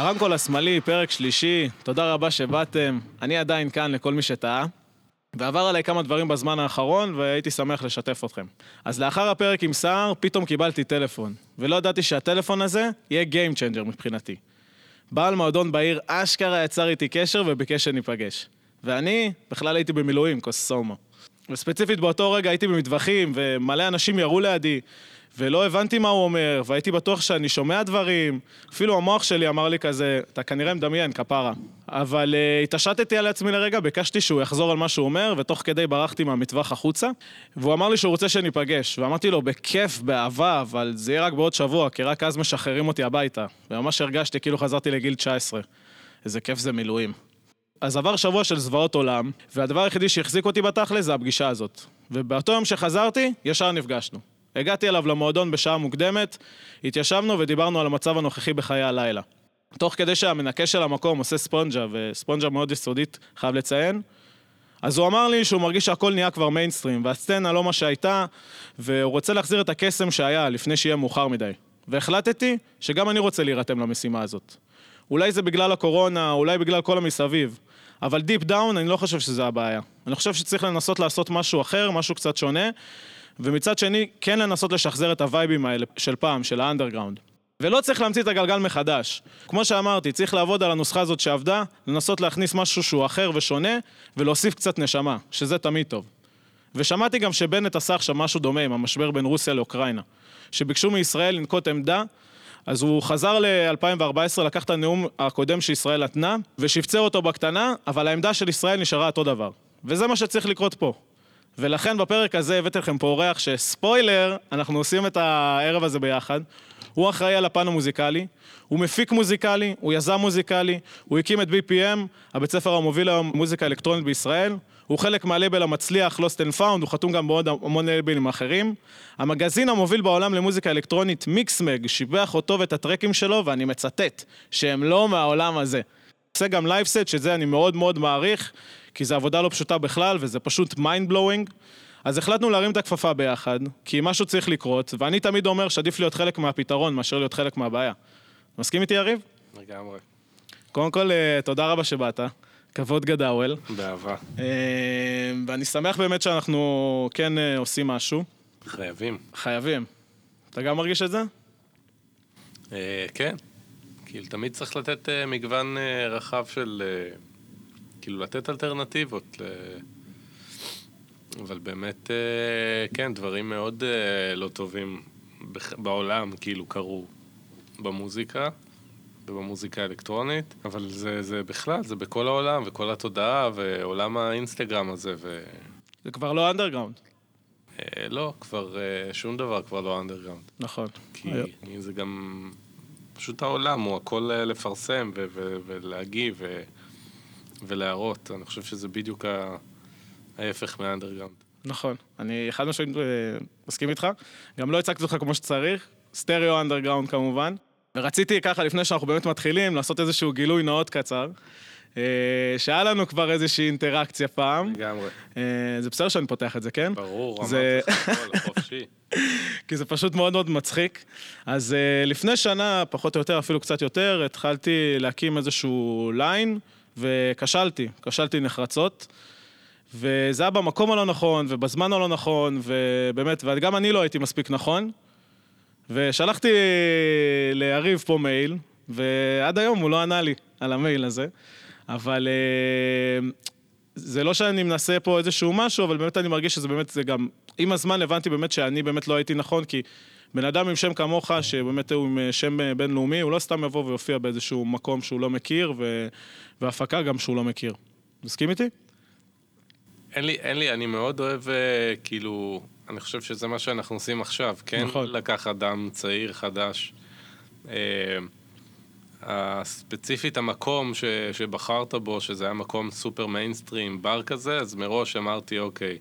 הרמקול השמאלי, פרק שלישי, תודה רבה שבאתם. אני עדיין כאן לכל מי שטעה. ועבר עליי כמה דברים בזמן האחרון, והייתי שמח לשתף אתכם. אז לאחר הפרק עם סער, פתאום קיבלתי טלפון. ולא ידעתי שהטלפון הזה יהיה Game Changer מבחינתי. בעל מועדון בעיר אשכרה יצר איתי קשר וביקש שניפגש. ואני בכלל הייתי במילואים, כוס סומו. וספציפית באותו רגע הייתי במטווחים, ומלא אנשים ירו לידי, ולא הבנתי מה הוא אומר, והייתי בטוח שאני שומע דברים. אפילו המוח שלי אמר לי כזה, אתה כנראה מדמיין, כפרה. אבל uh, התעשתתי על עצמי לרגע, ביקשתי שהוא יחזור על מה שהוא אומר, ותוך כדי ברחתי מהמטווח החוצה. והוא אמר לי שהוא רוצה שניפגש, ואמרתי לו, בכיף, באהבה, אבל זה יהיה רק בעוד שבוע, כי רק אז משחררים אותי הביתה. וממש הרגשתי כאילו חזרתי לגיל 19. איזה כיף זה מילואים. אז עבר שבוע של זוועות עולם, והדבר היחידי שהחזיק אותי בתכל'ס זה הפגישה הזאת. ובאותו יום שחזרתי, ישר נפגשנו. הגעתי אליו למועדון בשעה מוקדמת, התיישבנו ודיברנו על המצב הנוכחי בחיי הלילה. תוך כדי שהמנקה של המקום עושה ספונג'ה, וספונג'ה מאוד יסודית, חייב לציין, אז הוא אמר לי שהוא מרגיש שהכל נהיה כבר מיינסטרים, והסצנה לא מה שהייתה, והוא רוצה להחזיר את הקסם שהיה לפני שיהיה מאוחר מדי. והחלטתי שגם אני רוצה להירתם למשימה הזאת. אולי זה בגלל הקורונה, אולי בגלל כל המסביב, אבל deep down אני לא חושב שזה הבעיה. אני חושב שצריך לנסות לעשות משהו אחר, משהו קצת שונה, ומצד שני, כן לנסות לשחזר את הווייבים האלה של פעם, של האנדרגראונד. ולא צריך להמציא את הגלגל מחדש. כמו שאמרתי, צריך לעבוד על הנוסחה הזאת שעבדה, לנסות להכניס משהו שהוא אחר ושונה, ולהוסיף קצת נשמה, שזה תמיד טוב. ושמעתי גם שבנט עשה עכשיו משהו דומה עם המשבר בין רוסיה לאוקראינה. שביקשו מישראל לנקוט עמדה, אז הוא חזר ל-2014, לקח את הנאום הקודם שישראל נתנה, ושפצר אותו בקטנה, אבל העמדה של ישראל נשארה אותו דבר. וזה מה שצריך לקרות פה. ולכן בפרק הזה הבאתי לכם פה אורח שספוילר, אנחנו עושים את הערב הזה ביחד. הוא אחראי על הפן המוזיקלי, הוא מפיק מוזיקלי, הוא יזם מוזיקלי, הוא הקים את BPM, הבית ספר המוביל היום מוזיקה אלקטרונית בישראל, הוא חלק מהלייבל המצליח Lost and Found, הוא חתום גם בעוד המון לייבלים אחרים. המגזין המוביל בעולם למוזיקה אלקטרונית מיקסמג שיבח אותו ואת הטרקים שלו, ואני מצטט, שהם לא מהעולם הזה. עושה גם live set, שזה אני מאוד מאוד מעריך, כי זו עבודה לא פשוטה בכלל, וזה פשוט mind blowing. אז החלטנו להרים את הכפפה ביחד, כי משהו צריך לקרות, ואני תמיד אומר שעדיף להיות חלק מהפתרון מאשר להיות חלק מהבעיה. מסכים איתי, יריב? לגמרי. קודם כל, אה, תודה רבה שבאת. כבוד גדול. באהבה. אה, ואני שמח באמת שאנחנו כן אה, עושים משהו. חייבים. חייבים. אתה גם מרגיש את זה? כן. כאילו, תמיד צריך לתת מגוון רחב של... אה, כאילו, לתת אלטרנטיבות. ל... אבל באמת, אה, כן, דברים מאוד אה, לא טובים בעולם, כאילו, קרו במוזיקה. ובמוזיקה האלקטרונית, אבל זה, זה בכלל, זה בכל העולם, וכל התודעה, ועולם האינסטגרם הזה, ו... זה כבר לא underground. אה, לא, כבר אה, שום דבר כבר לא underground. נכון. כי זה גם... פשוט העולם הוא הכל אה, לפרסם ו- ו- ולהגיב ו- ולהראות. אני חושב שזה בדיוק ה- ההפך מהאנדרגראונד. נכון. אני חד משמעית אה, מסכים איתך. גם לא הצגתי אותך כמו שצריך. סטריאו אנדרגראונד כמובן. ורציתי ככה, לפני שאנחנו באמת מתחילים, לעשות איזשהו גילוי נאות קצר. אה, שהיה לנו כבר איזושהי אינטראקציה פעם. לגמרי. אה, זה בסדר שאני פותח את זה, כן? ברור, זה- אמרתי לך הכל, חופשי. כי זה פשוט מאוד מאוד מצחיק. אז לפני שנה, פחות או יותר, אפילו קצת יותר, התחלתי להקים איזשהו ליין, וכשלתי, כשלתי נחרצות. וזה היה במקום הלא נכון, ובזמן הלא נכון, ובאמת, וגם אני לא הייתי מספיק נכון. ושלחתי ליריב פה מייל, ועד היום הוא לא ענה לי על המייל הזה. אבל אה, זה לא שאני מנסה פה איזשהו משהו, אבל באמת אני מרגיש שזה באמת, זה גם, עם הזמן הבנתי באמת שאני באמת לא הייתי נכון, כי בן אדם עם שם כמוך, שבאמת הוא עם אה, שם אה, בינלאומי, הוא לא סתם יבוא ויופיע באיזשהו מקום שהוא לא מכיר, ו... והפקה גם שהוא לא מכיר. מסכים איתי? אין לי, אין לי, אני מאוד אוהב, אה, כאילו, אני חושב שזה מה שאנחנו עושים עכשיו, כן? נכון. לקח אדם צעיר, חדש. אה, הספציפית המקום ש, שבחרת בו, שזה היה מקום סופר מיינסטרים, בר כזה, אז מראש אמרתי, אוקיי.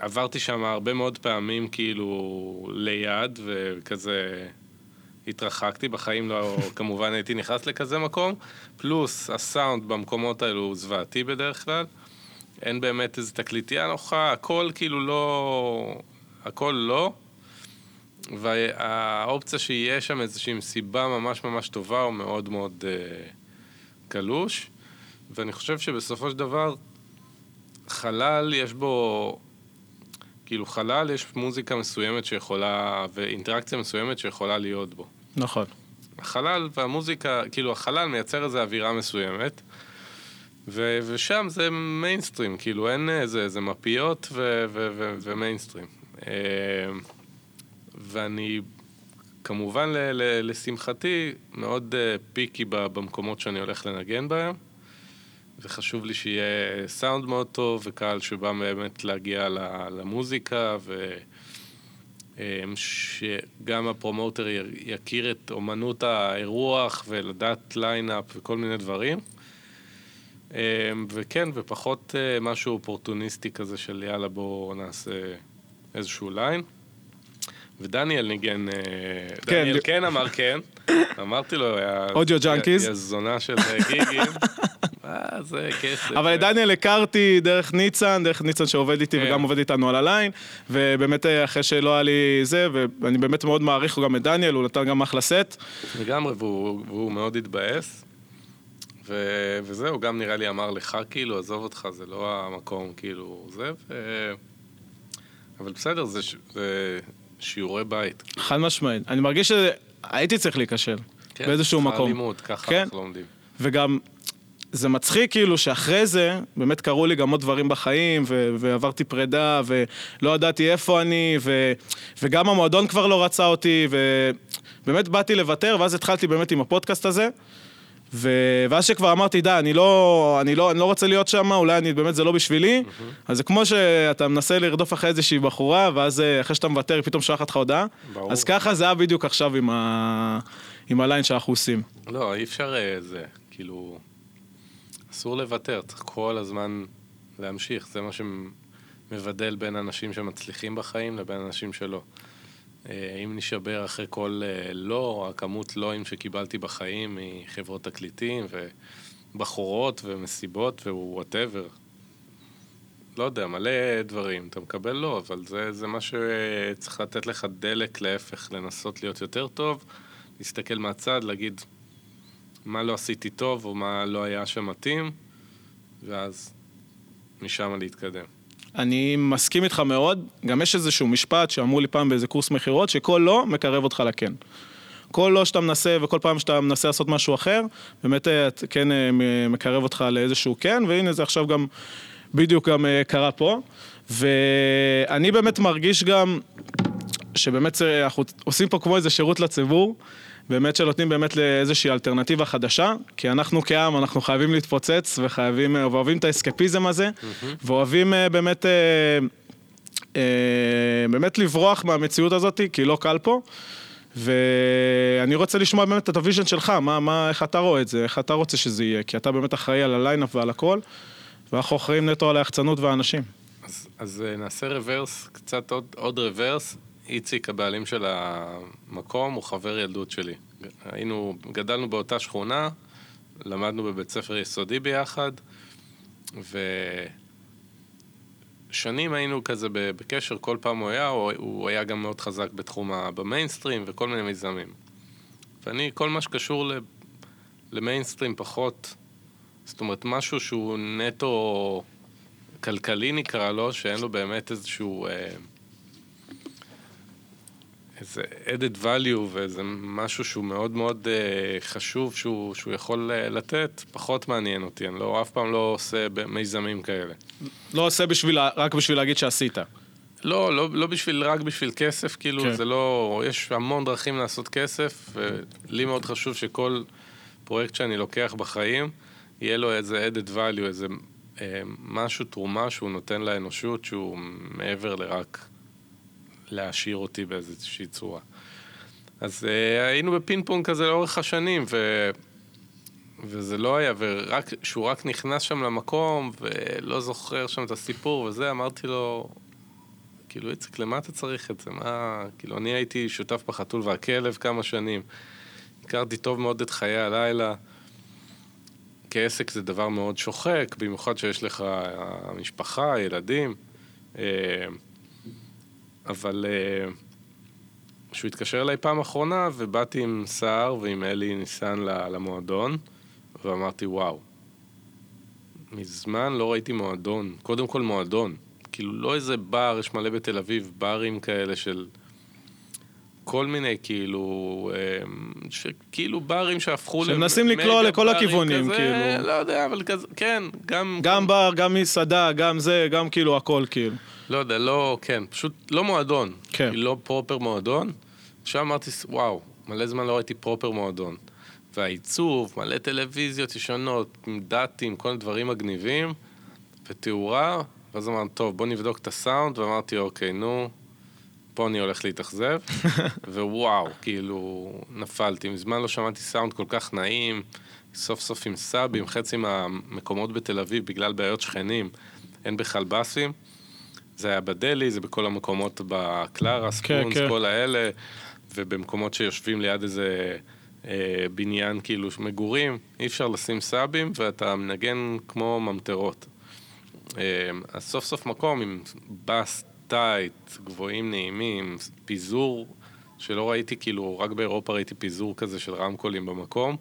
עברתי שם הרבה מאוד פעמים, כאילו, ליד, וכזה... התרחקתי, בחיים לא, כמובן הייתי נכנס לכזה מקום, פלוס הסאונד במקומות האלו הוא זוועתי בדרך כלל. אין באמת איזו תקליטייה נוחה, הכל כאילו לא... הכל לא. והאופציה שיהיה שם איזושהי מסיבה ממש ממש טובה הוא מאוד מאוד אה, קלוש, ואני חושב שבסופו של דבר חלל יש בו, כאילו חלל יש מוזיקה מסוימת שיכולה, ואינטראקציה מסוימת שיכולה להיות בו. נכון. החלל והמוזיקה, כאילו החלל מייצר איזו אווירה מסוימת, ו- ושם זה מיינסטרים, כאילו אין איזה, איזה מפיות ו- ו- ו- ומיינסטרים. אה, ואני כמובן ל- ל- לשמחתי מאוד אה, picky במקומות שאני הולך לנגן בהם, וחשוב לי שיהיה סאונד מאוד טוב וקהל שבא באמת להגיע למוזיקה ו... אמ, שגם ה promoter יכיר את אומנות האירוח ולדעת line-up וכל מיני דברים. אמ, וכן, ופחות אה, משהו אופורטוניסטי כזה של יאללה בואו נעשה איזשהו ליין. ודניאל ניגן, אה, כן, דניאל כן אמר כן, אמרתי לו, אודיו ג'אנקיז. יא זונה של גיגים, אה, זה כסף. אבל את דניאל הכרתי דרך ניצן, דרך ניצן שעובד איתי כן. וגם עובד איתנו על הליין, ובאמת אה, אחרי שלא היה לי זה, ואני באמת מאוד מעריך גם את דניאל, הוא נתן גם אחלה סט. לגמרי, והוא, מאוד התבאס. ו, וזהו, גם נראה לי אמר לך, כאילו, עזוב אותך, זה לא המקום, כאילו, זה, ו... אבל בסדר, זה, ש- זה שיעורי בית. חד משמעית. אני מרגיש שהייתי צריך להיכשל כן, באיזשהו מקום. לימוד, ככה כן. אנחנו לומדים. וגם, זה מצחיק כאילו שאחרי זה, באמת קרו לי גם עוד דברים בחיים, ו- ועברתי פרידה, ולא ידעתי איפה אני, ו- וגם המועדון כבר לא רצה אותי, ובאמת באתי לוותר, ואז התחלתי באמת עם הפודקאסט הזה. ו- ואז שכבר אמרתי, די, אני לא, אני, לא, אני לא רוצה להיות שם, אולי אני, באמת זה לא בשבילי. אז זה כמו שאתה מנסה לרדוף אחרי איזושהי בחורה, ואז אה, אחרי שאתה מוותר, היא פתאום שולחת לך הודעה. ברור. אז ככה זה היה בדיוק עכשיו עם, ה... עם הליין שאנחנו עושים. לא, אי אפשר אה, זה, כאילו, אסור לוותר, צריך כל הזמן להמשיך, זה מה שמבדל בין אנשים שמצליחים בחיים לבין אנשים שלא. אה, אם נשבר אחרי כל אה, לא, הכמות לואים שקיבלתי בחיים מחברות תקליטים ובחורות ומסיבות ו whatever. לא יודע, מלא דברים, אתה מקבל לא, אבל זה, זה מה שצריך לתת לך דלק, להפך, לנסות להיות יותר טוב, להסתכל מהצד, להגיד מה לא עשיתי טוב או מה לא היה שם מתאים, ואז משם להתקדם. אני מסכים איתך מאוד. גם יש איזשהו משפט שאמרו לי פעם באיזה קורס מכירות, שכל לא מקרב אותך לכן. כל לא שאתה מנסה, וכל פעם שאתה מנסה לעשות משהו אחר, באמת אה, כן אה, מקרב אותך לאיזשהו כן, והנה זה עכשיו גם, בדיוק גם אה, קרה פה. ואני באמת מרגיש גם, שבאמת אנחנו עושים פה כמו איזה שירות לציבור, באמת שנותנים באמת לאיזושהי אלטרנטיבה חדשה, כי אנחנו כעם, אנחנו חייבים להתפוצץ וחייבים, אה, ואוהבים את האסקפיזם הזה, ואוהבים אה, באמת, אה, באמת לברוח מהמציאות הזאת, כי לא קל פה. ואני רוצה לשמוע באמת את ה vision שלך, מה, מה, איך אתה רואה את זה, איך אתה רוצה שזה יהיה, כי אתה באמת אחראי על הליינאפ ועל הכל, ואנחנו אחראים נטו על היחצנות והאנשים. אז, אז נעשה רוורס, קצת עוד, עוד רוורס. איציק, הבעלים של המקום, הוא חבר ילדות שלי. היינו, גדלנו באותה שכונה, למדנו בבית ספר יסודי ביחד, ושנים היינו כזה בקשר, כל פעם הוא היה, הוא, היה גם מאוד חזק בתחום ה... במיינסטרים וכל מיני מיזמים. ואני, כל מה שקשור. למיינסטרים פחות, זאת אומרת, משהו שהוא נטו כלכלי נקרא לו, שאין לו באמת איזשהו... אה, איזה added value ואיזה משהו שהוא מאוד מאוד אה, חשוב שהוא, שהוא יכול אה, לתת, פחות מעניין אותי, אני לא, אף פעם לא עושה מיזמים כאלה. לא עושה בשביל, רק בשביל להגיד שעשית. לא, לא, לא בשביל, רק בשביל כסף, כאילו. כן. זה לא, יש המון דרכים לעשות כסף, ולי מאוד חשוב שכל פרויקט שאני לוקח בחיים, יהיה לו איזה added value, איזה אה, משהו, תרומה שהוא נותן לאנושות, שהוא מעבר לרק להעשיר אותי באיזושהי צורה. אז אה, היינו בפינג פונג כזה לאורך השנים, ו... וזה לא היה, ורק, שהוא רק נכנס שם למקום, ולא זוכר שם את הסיפור וזה, אמרתי לו, כאילו, איציק, למה אתה צריך את זה? מה... כאילו, אני הייתי שותף בחתול והכלב כמה שנים. הכרתי טוב מאוד את חיי הלילה. כעסק זה דבר מאוד שוחק, במיוחד שיש לך אה, משפחה, ילדים. אבל אה, שהוא התקשר אליי פעם אחרונה, ובאתי עם סער ועם אלי ניסן למועדון, ואמרתי, וואו, מזמן לא ראיתי מועדון, קודם כל מועדון. כאילו, לא איזה בר, יש מלא בתל אביב, ברים כאלה של... כל מיני כאילו, כאילו ברים שהפכו שמנסים לקלוע לכל הכיוונים, כזה, כאילו. לא יודע, אבל כזה, כן, גם... גם בר, גם מסעדה, גם זה, גם כאילו הכל כאילו. לא יודע, לא, כן, פשוט לא מועדון. כן. לא פרופר מועדון. שם אמרתי, וואו, מלא זמן לא ראיתי פרופר מועדון. והעיצוב, מלא טלוויזיות ישנות, דאטים, כל מיני דברים מגניבים, ותאורה, ואז אמרתי, טוב, בוא נבדוק את הסאונד, ואמרתי, אוקיי, נו, פה אני הולך להתאכזב, ווואו, כאילו, נפלתי. מזמן לא שמעתי סאונד כל כך נעים, סוף סוף עם סאבים, חצי מהמקומות בתל אביב, בגלל בעיות שכנים, אין בכלל באסים. זה היה בדלי, זה בכל המקומות בקלרה, ספונס, כן. כל האלה, ובמקומות שיושבים ליד איזה אה, בניין כאילו מגורים, אי אפשר לשים סאבים, ואתה מנגן כמו ממטרות. אה, אז סוף סוף מקום עם בס טייט, גבוהים נעימים, פיזור שלא ראיתי, כאילו, רק באירופה ראיתי פיזור כזה של רמקולים במקום,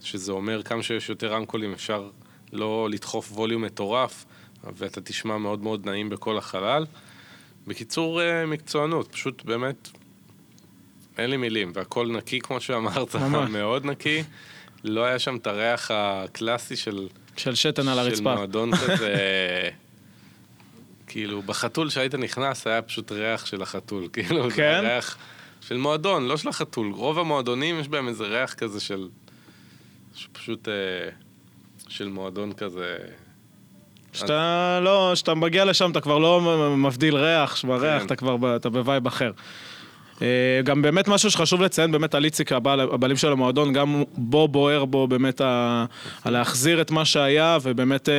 שזה אומר כמה שיש יותר רמקולים אפשר לא לדחוף ווליום מטורף, ואתה תשמע מאוד מאוד נעים בכל החלל. בקיצור, אה, מקצוענות, פשוט באמת, אין לי מילים, והכל נקי כמו שאמרת. מאוד נקי. לא היה שם את הריח הקלאסי של... של שתן על של הרצפה. מועדון כזה, כאילו, בחתול שהיית נכנס היה פשוט ריח של החתול, כאילו, זה כן? ריח של מועדון, לא של החתול. רוב המועדונים יש בהם איזה ריח כזה של... שפשוט... אה, של מועדון כזה... שאתה לא, כשאתה מגיע לשם אתה כבר לא מבדיל ריח, שמריח, כן. אתה כבר, אתה ב vibe אחר. אה, גם באמת משהו שחשוב לציין, באמת על איציק, הבעל- הבעלים של המועדון, גם בו בוער בו באמת ה- להחזיר את מה שהיה, ובאמת אה,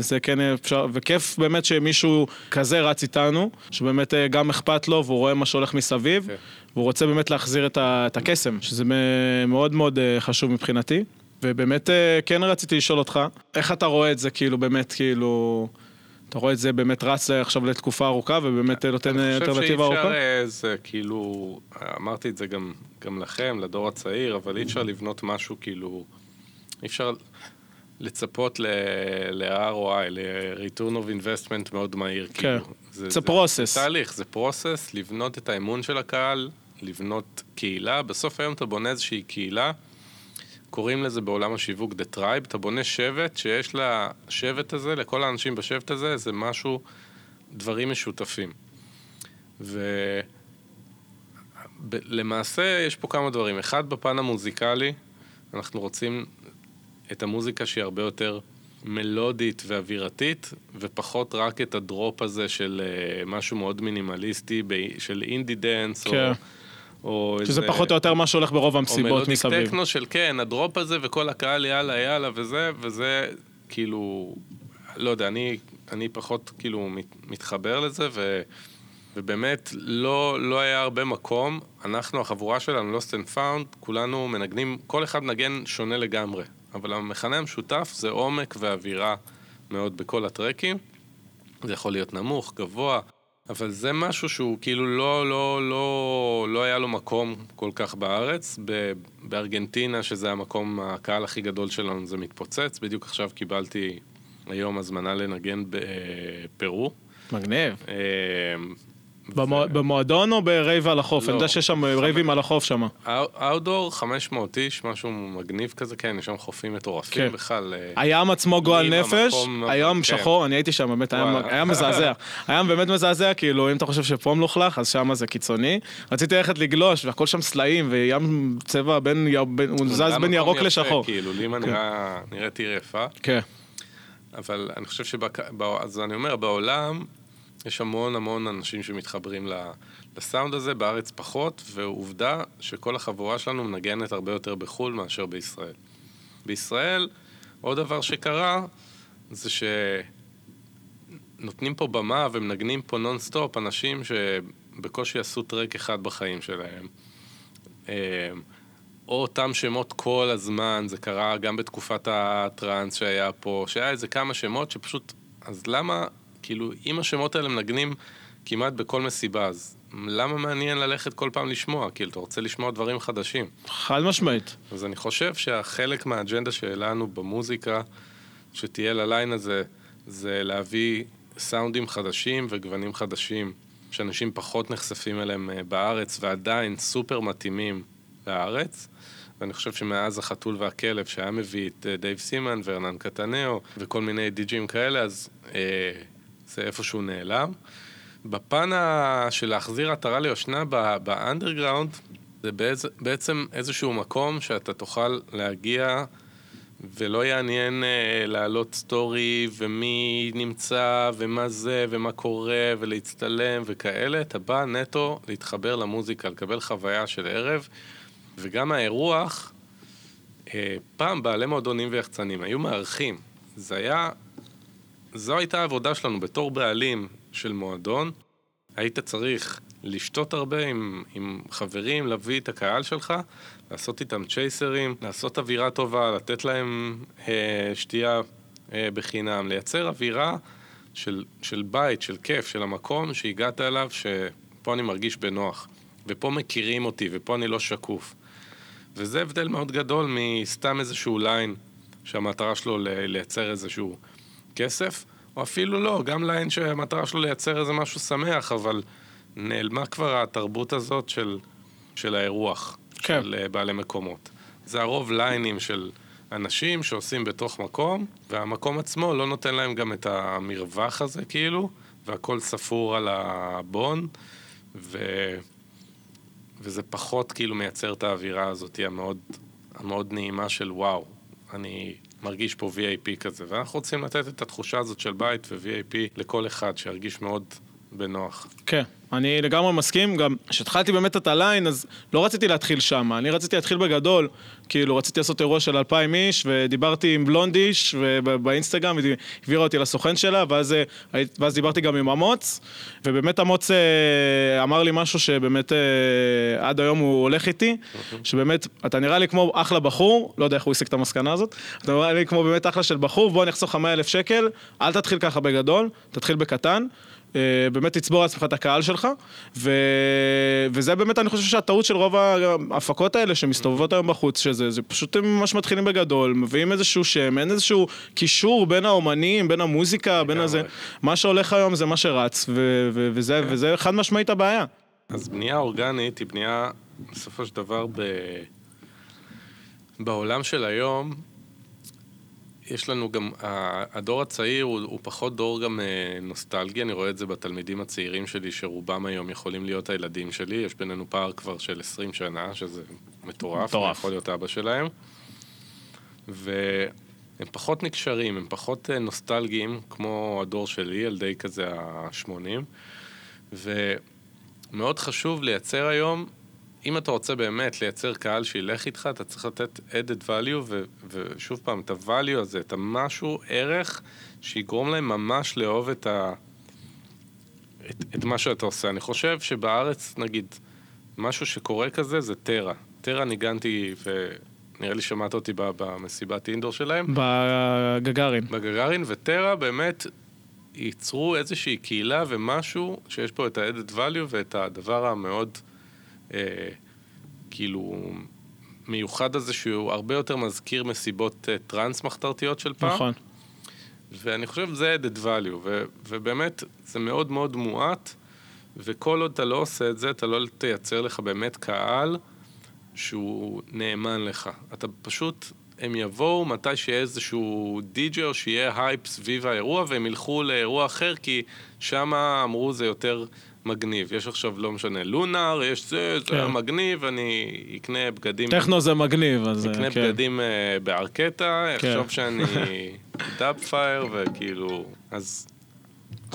זה כן אפשר, וכיף באמת שמישהו כזה רץ איתנו, שבאמת אה, גם אכפת לו והוא רואה מה שהולך מסביב, כן. והוא רוצה באמת להחזיר את ה- את הקסם, שזה מאוד מאוד חשוב מבחינתי. ובאמת כן רציתי לשאול אותך, איך אתה רואה את זה כאילו באמת כאילו, אתה רואה את זה באמת רץ עכשיו לתקופה ארוכה ובאמת אה, נותן אה, אני חושב אלטרנטיבה שאי ארוכה? אפשר, אה, זה כאילו, אמרתי את זה גם, גם לכם, לדור הצעיר, אבל אי אפשר לבנות משהו כאילו, אי אפשר לצפות ל-ROI, ל-return of investment מאוד מהיר, כאילו. כן. זה process. זה תהליך, זה פרוסס, לבנות את האמון של הקהל, לבנות קהילה, בסוף היום אתה בונה איזושהי קהילה, קוראים לזה בעולם השיווק The Tribe, אתה בונה שבט שיש לשבט הזה, לכל האנשים בשבט הזה, זה משהו, דברים משותפים. ולמעשה יש פה כמה דברים. אחד, בפן המוזיקלי, אנחנו רוצים את המוזיקה שהיא הרבה יותר מלודית ואווירתית, ופחות רק את הדרופ הזה של אה, משהו מאוד מינימליסטי, של אינדי או, כן. או שזה איזה... פחות או יותר מה שהולך ברוב או המסיבות מלודיק מסביב. טכנו של כן, הדרופ הזה וכל הקהל יאללה יאללה וזה, וזה כאילו, לא יודע, אני, אני פחות כאילו מת, מתחבר לזה, ו, ובאמת לא, לא היה הרבה מקום. אנחנו, החבורה שלנו, Lost and Found, כולנו מנגנים, כל אחד מנגן שונה לגמרי, אבל המכנה המשותף זה עומק ואווירה מאוד בכל הטרקים. זה יכול להיות נמוך, גבוה, אבל זה משהו שהוא כאילו לא, לא, לא, לא היה לו מקום כל כך בארץ. ב- בארגנטינה, שזה המקום, הקהל הכי גדול שלנו, זה מתפוצץ. בדיוק עכשיו קיבלתי היום הזמנה לנגן בפרו. מגניב. במו- במועדון או ברייב על החוף? לא. אני יודע שיש שם רייבים על החוף שם. outdoor, 500 איש, משהו מגניב כזה, כן, יש שם חופים מטורפים כן. בכלל. אה, הים עצמו גועל נפש, המקום, הים כן. שחור, אני הייתי שם, באמת, הים. היה מזעזע. הים באמת מזעזע, כאילו, אם אתה חושב שפה מלוכלך, אז שם זה קיצוני. רציתי ללכת לגלוש, והכל שם סלעים, וים צבע בין, הוא זז בין ירוק לשחור. כאילו, לימה נראה- נראית עיר יפה. כן. אבל אני חושב שבק... בע- אז אני אומר, בעולם יש המון המון אנשים שמתחברים לסאונד הזה, בארץ פחות, ועובדה שכל החבורה שלנו מנגנת הרבה יותר בחו"ל מאשר בישראל. בישראל, עוד דבר שקרה, זה שנותנים פה במה ומנגנים פה נונסטופ אנשים שבקושי עשו טרק אחד בחיים שלהם. אה, או אותם שמות כל הזמן, זה קרה גם בתקופת הטראנס שהיה פה, שהיה איזה כמה שמות שפשוט, אז למה, כאילו, אם השמות האלה מנגנים כמעט בכל מסיבה, אז למה מעניין ללכת כל פעם לשמוע? כאילו, אתה רוצה לשמוע דברים חדשים. חד משמעית. אז אני חושב שהחלק מהאג'נדה שלנו במוזיקה, שתהיה לליין הזה, זה להביא סאונדים חדשים וגוונים חדשים, שאנשים פחות נחשפים אליהם אה, בארץ, ועדיין סופר מתאימים לארץ. ואני חושב שמאז החתול והכלב, שהיה מביא את אה, דייב סימן והרנן קטנאו וכל מיני די.ג'ים כאלה, אז אה, זה איפשהו נעלם. בפן של להחזיר עטרה ליושנה באנדרגראונד, זה בעצ- בעצם איזשהו מקום שאתה תוכל להגיע ולא יעניין אה, להעלות סטורי ומי נמצא ומה זה ומה קורה ולהצטלם וכאלה, אתה בא נטו להתחבר למוזיקה, לקבל חוויה של ערב, וגם האירוח, אה, פעם בעלי מועדונים ויחצנים היו מארחים. זה היה, זו הייתה העבודה שלנו בתור בעלים של מועדון. היית צריך לשתות הרבה עם, עם חברים, להביא את הקהל שלך, לעשות איתם צ'ייסרים, לעשות אווירה טובה, לתת להם אה, שתייה אה, בחינם, לייצר אווירה של, של בית, של כיף, של המקום שהגעת אליו, שפה אני מרגיש בנוח, ופה מכירים אותי, ופה אני לא שקוף. וזה הבדל מאוד גדול מסתם איזשהו ליין שהמטרה שלו לייצר איזשהו כסף, או אפילו לא, גם ליין שהמטרה שלו לייצר איזה משהו שמח, אבל נעלמה כבר התרבות הזאת של, של האירוח, כן. של אה, בעלי מקומות. זה הרוב ליינים של אנשים שעושים בתוך מקום, והמקום עצמו לא נותן להם גם את המרווח הזה כאילו, והכל ספור על הבון, ו... וזה פחות כאילו מייצר את האווירה הזאת המאוד, המאוד נעימה של וואו, אני מרגיש פה VIP כזה, ואנחנו רוצים לתת את התחושה הזאת של בית ו-VIP לכל אחד שירגיש מאוד בנוח. כן, אני לגמרי מסכים, גם כשהתחלתי באמת את הליין, אז לא רציתי להתחיל שם, אני רציתי להתחיל בגדול, כאילו רציתי לעשות אירוע של אלפיים איש, ודיברתי עם בלונדיש, ובאינסטגרם, והיא העבירה אותי לסוכן שלה, ואז, אה, ואז דיברתי גם עם אמוץ, ובאמת אמוץ אה, אמר לי משהו שבאמת אה, עד היום הוא הולך איתי, שבאמת, אתה נראה לי כמו אחלה בחור, לא יודע איך הוא הסיק את המסקנה הזאת, אתה נראה לי כמו באמת אחלה של בחור, בוא אני אחסוך לך 100 אלף שקל, אל תתחיל ככה בגדול, תתחיל בקטן. אה, באמת תצבור לעצמך את הקהל שלך, ו... וזה באמת, אני חושב שהטעות של רוב ההפקות האלה שמסתובבות היום בחוץ, שזה זה פשוט הם ממש מתחילים בגדול, מביאים איזשהו שם, אין איזשהו קישור בין האומנים, בין המוזיקה, בין הזה. מה שהולך היום זה מה שרץ, ו... ו... וזה, וזה חד משמעית הבעיה. אז בנייה אורגנית היא בנייה, בסופו של דבר, ב... בעולם של היום, יש לנו גם, הדור הצעיר הוא, הוא פחות דור גם אה, נוסטלגי, אני רואה את זה בתלמידים הצעירים שלי, שרובם היום יכולים להיות הילדים שלי, יש בינינו פער כבר של 20 שנה, שזה מטורף, מטורף. יכול להיות אבא שלהם. והם פחות נקשרים, הם פחות אה, נוסטלגיים, כמו הדור שלי, ילדי כזה ה-80. ומאוד חשוב לייצר היום, אם אתה רוצה באמת לייצר קהל שילך איתך, אתה צריך לתת added value, ו- ושוב פעם, את ה-value הזה, את המשהו, ערך, שיגרום להם ממש לאהוב את, ה- את, את מה שאתה עושה. אני חושב שבארץ, נגיד, משהו שקורה כזה זה טרה. טרה ניגנתי, ונראה לי שמעת אותי ב- במסיבת אינדור שלהם. בגגארין. בגגארין וטרה באמת ייצרו איזושהי קהילה ומשהו שיש פה את ה-added value ואת הדבר המאוד כאילו מיוחד הזה שהוא הרבה יותר מזכיר מסיבות אה, טראנס מחתרתיות של פעם. נכון. ואני חושב שזה added value, ו- ובאמת זה מאוד מאוד מועט, וכל עוד אתה לא עושה את זה, אתה לא תייצר לך באמת קהל שהוא נאמן לך. אתה פשוט, הם יבואו מתי שיהיה איזשהו די-ג'י או שיהיה הייפ סביב האירוע, והם ילכו לאירוע אחר, כי שם אמרו זה יותר מגניב. יש עכשיו, לא משנה, לונאר, יש זה, זה כן. מגניב, אני אקנה בגדים... טכנו זה מגניב, אז אקנה כן. בגדים אה, בארקטה, כן. יחשוב שאני דאב פייר, וכאילו... אז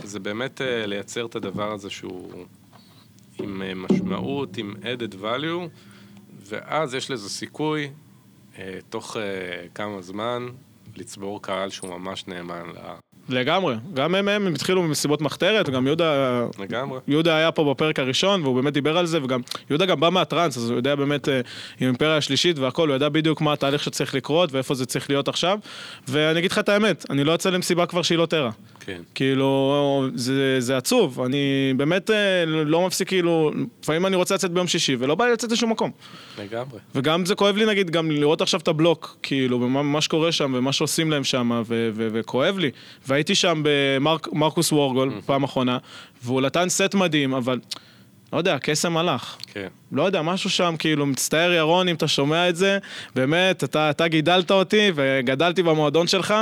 זה באמת אה, לייצר את הדבר הזה שהוא עם אה, משמעות, עם added value, ואז יש לזה סיכוי, אה, תוך אה, כמה זמן, לצבור קהל שהוא ממש נאמן ל- לגמרי. גם הם, הם התחילו ממסיבות מחתרת, גם יהודה... לגמרי. יהודה היה פה בפרק הראשון, והוא באמת דיבר על זה, וגם יהודה גם בא מהטראנס, אז הוא יודע באמת אה, עם אימפריה השלישית והכל, הוא יודע בדיוק מה התהליך שצריך לקרות ואיפה זה צריך להיות עכשיו. ואני אגיד לך את האמת, אני לא יוצא למסיבה כבר שהיא לא טרה. כן. כאילו, זה, זה עצוב, אני באמת אה, לא מפסיק, כאילו, לפעמים אני רוצה לצאת ביום שישי, ולא בא לי לצאת לשום מקום. לגמרי. וגם זה כואב לי, נגיד, גם לראות עכשיו את הבלוק, כאילו, ומה מה שקורה שם, ומה שעושים להם שם, וכואב לי. והייתי שם במרקוס וורגול, פעם אחרונה, והוא נתן סט מדהים, אבל, לא יודע, הקסם הלך. כן. לא יודע, משהו שם, כאילו, מצטער ירון, אם אתה שומע את זה, באמת, אתה, אתה גידלת אותי, וגדלתי במועדון שלך,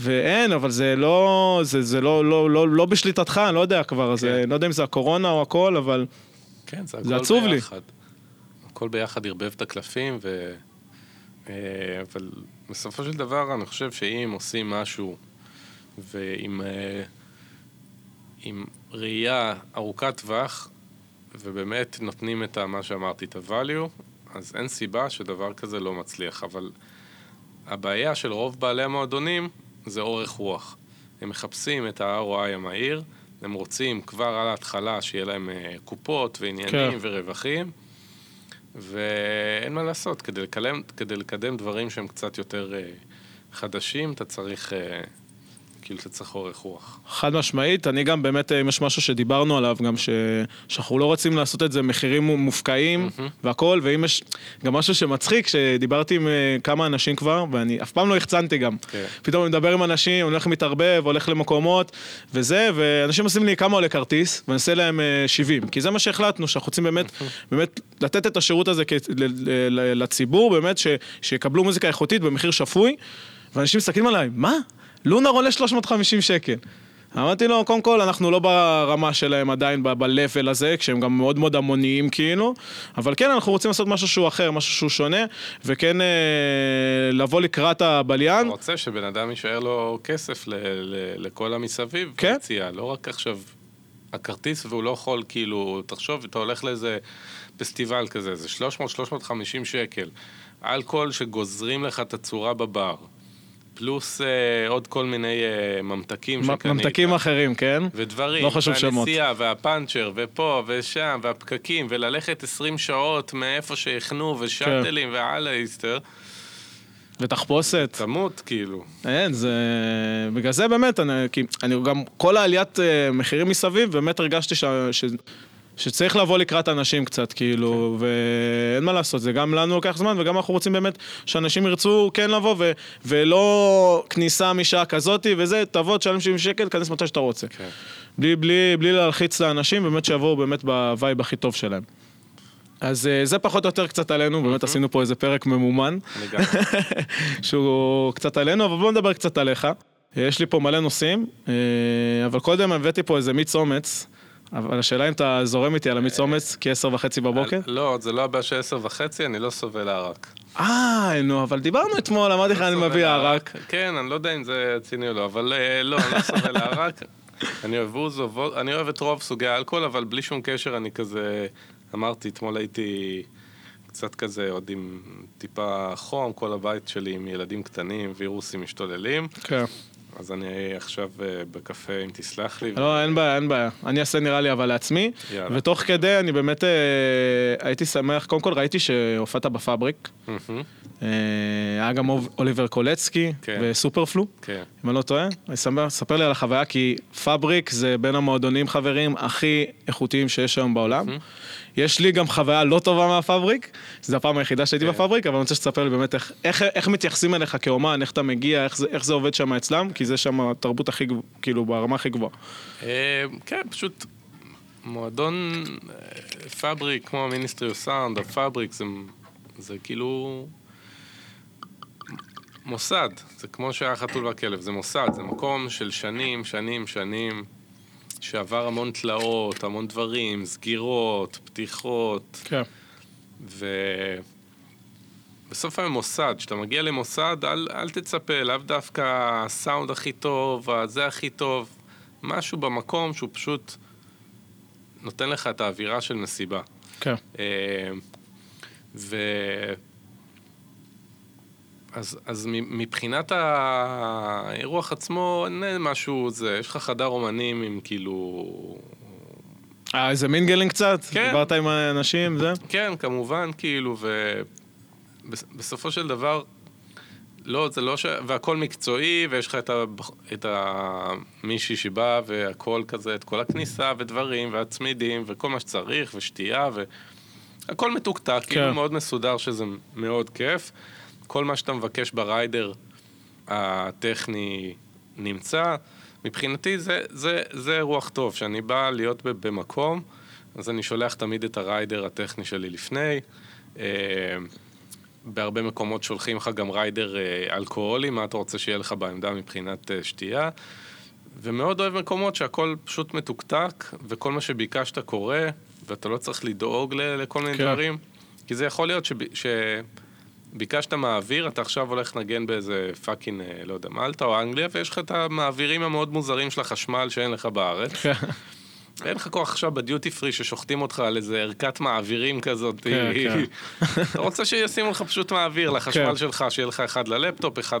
ואין, אבל זה לא, זה, זה לא, לא, לא, לא בשליטתך, אני לא יודע כבר, זה, לא יודע אם זה הקורונה או הכל, אבל כן, זה זה עצוב לי. ביחד. הכל ביחד ערבב את הקלפים, ו... אה, אבל בסופו של דבר אני חושב שאם עושים משהו ועם אה, עם ראייה ארוכת טווח, ובאמת נותנים את מה שאמרתי, את ה-value, אז אין סיבה שדבר כזה לא מצליח. אבל הבעיה של רוב בעלי המועדונים זה אורך רוח. הם מחפשים את ה-ROI המהיר, הם רוצים כבר על ההתחלה שיהיה להם אה, קופות ועניינים כן. ורווחים, ואין מה לעשות, כדי לקדם, כדי לקדם דברים שהם קצת יותר אה, חדשים, אתה צריך, אה, כאילו, אתה צריך אורך רוח. חד משמעית, אני גם באמת, אם יש משהו שדיברנו עליו, גם ש... שאנחנו לא רוצים לעשות את זה מחירים מופקעים והכל, ואם יש גם משהו שמצחיק, שדיברתי עם אה, כמה אנשים כבר, ואני אף פעם לא החצנתי גם. כן. פתאום אני מדבר עם אנשים, אני הולך מתערבב, הולך למקומות, וזה, ואנשים עושים לי כמה עולה כרטיס, ואני עושה להם אה, 70, כי זה מה שהחלטנו, שאנחנו רוצים באמת, באמת לתת את השירות הזה כ- לציבור, באמת, ש- שיקבלו מוזיקה איכותית במחיר שפוי, ואנשים מסתכלים עליי, מה? לונר עולה 350 שקל. אמרתי לו, קודם כל, אנחנו לא ברמה שלהם עדיין ב-level הזה, כשהם גם מאוד מאוד המוניים כאילו, אבל כן, אנחנו רוצים לעשות משהו שהוא אחר, משהו שהוא שונה, וכן אה, לבוא לקראת הבליין. אתה רוצה שבן אדם יישאר לו כסף ל- ל- לכל המסביב, כן. ביציאה, לא רק עכשיו הכרטיס והוא לא יכול, כאילו, תחשוב, אתה הולך לאיזה פסטיבל כזה, זה 300-350 שקל, אלכוהול שגוזרים לך את הצורה בבר, פלוס אה, עוד כל מיני אה, ממתקים שקנית. ממתקים אחרים, כן? ודברים, לא חשוב שמות. והנסיעה, והפאנצ'ר, ופה, ושם, והפקקים, וללכת 20 שעות מאיפה שהכנו, ושאטלים, והלאה איסטר, ותחפושת. תמות, כאילו. אין, זה... בגלל זה באמת, אני, כי אני גם, כל העליית אה, מחירים מסביב, באמת הרגשתי ש... ש... שצריך לבוא לקראת אנשים קצת, כאילו, ואין מה לעשות, זה גם לנו לוקח זמן, וגם אנחנו רוצים באמת שאנשים ירצו כן לבוא, ו... ולא כניסה משעה כזאתי, וזה, תבוא, תשלם 70 שקל, תיכנס מתי שאתה רוצה. כן. בלי, בלי, בלי להלחיץ לאנשים, באמת שיבואו באמת ב vibe הכי טוב שלהם. אז אה, זה פחות או יותר קצת עלינו, באמת עשינו פה איזה פרק ממומן. שהוא קצת עלינו, אבל בוא נדבר קצת עליך. יש לי פה מלא נושאים, אה, אבל קודם הבאתי פה איזה מיץ אומץ, אבל השאלה אם אתה זורם איתי על המיץ אומץ, כי עשר וחצי בבוקר? לא, זה לא הבעיה של עשר וחצי, אני לא סובל ערק. אה, נו, אבל דיברנו אתמול, אמרתי לך, אני סובל מביא ערק. כן, אני לא יודע אם זה רציני או לא, אבל אה, לא, אני לא סובל ערק. אני אוהב אוזו, אני אוהב את רוב סוגי האלכוהול, אבל בלי שום קשר אני כזה, אמרתי, אתמול הייתי קצת כזה עוד עם טיפה חום, כל הבית שלי עם ילדים קטנים, וירוסים משתוללים, כן. אז אני עכשיו אה, בקפה, אם תסלח לי. לא, אין בעיה, אין בעיה. אני אעשה נראה לי אבל לעצמי. יאללה. ותוך כדי אני באמת אה, הייתי שמח, קודם כל ראיתי שהופעת בפאבריק. אה, היה גם אוליבר קולצקי כן. וסופר פלו. כן. אם אני לא טועה, אני ספר, ספר לי על החוויה, כי פאבריק זה בין המועדונים, חברים, הכי איכותיים שיש היום בעולם. יש לי גם חוויה לא טובה מהפאבריק, זו הפעם היחידה שהייתי כן. בפאבריק, אבל אני רוצה שתספר לי באמת איך, איך, איך מתייחסים אליך כאומן, איך אתה מגיע, איך זה, איך זה עובד שם אצלם, כי זה שם התרבות הכי, כאילו, ברמה הכי גבוהה. אה, כן, פשוט מועדון אה, פאבריק, כמו המיניסטרי סאונד, הפאבריק, זה, זה כאילו מוסד, זה כמו שהיה חתול והכלב, זה מוסד, זה מקום של שנים, שנים, שנים, שעבר המון תלאות, המון דברים, סגירות, פתיחות, כן. ובסוף היום מוסד, כשאתה מגיע למוסד, אל, אל תצפה, לאו דווקא הסאונד הכי טוב, הזה הכי טוב, משהו במקום שהוא פשוט נותן לך את האווירה של מסיבה. כן. אה, ו... אז, אז מבחינת האירוח עצמו, אין משהו, זה, יש לך חדר אומנים עם כאילו... אה, איזה מינגלינג קצת? כן. דיברת עם האנשים, זה? כן, כמובן, כאילו, ובסופו של דבר, לא, זה לא ש... והכל מקצועי, ויש לך את, ה... את המישהי שבאה, והכל כזה, את כל הכניסה, ודברים, והצמידים, וכל מה שצריך, ושתייה, והכל מתוקתק, כן. כאילו מאוד מסודר, שזה מאוד כיף. כל מה שאתה מבקש בריידר הטכני נמצא. מבחינתי זה, זה, זה רוח טוב, שאני בא להיות במקום, אז אני שולח תמיד את הריידר הטכני שלי לפני. אה, בהרבה מקומות שולחים לך גם ריידר אה, אלכוהולי, מה אתה רוצה שיהיה לך בעמדה מבחינת אה, שתייה. ומאוד אוהב מקומות שהכל פשוט מתוקתק, וכל מה שביקשת קורה, ואתה לא צריך לדאוג לכל מיני כן. דברים. כי זה יכול להיות שב- שביקשת מעביר, אתה עכשיו הולך לנגן באיזה fucking, אה, לא יודע, מלטה או אנגליה, ויש לך את המעבירים המאוד מוזרים של החשמל שאין לך בארץ. כן, אין לך כוח עכשיו בדיוטי פרי ששוחטים אותך על איזה ערכת מעבירים כזאת. כן, כן. אתה רוצה שישימו לך פשוט מעביר לחשמל כן. שלך, שיהיה לך אחד ללפטופ, אחד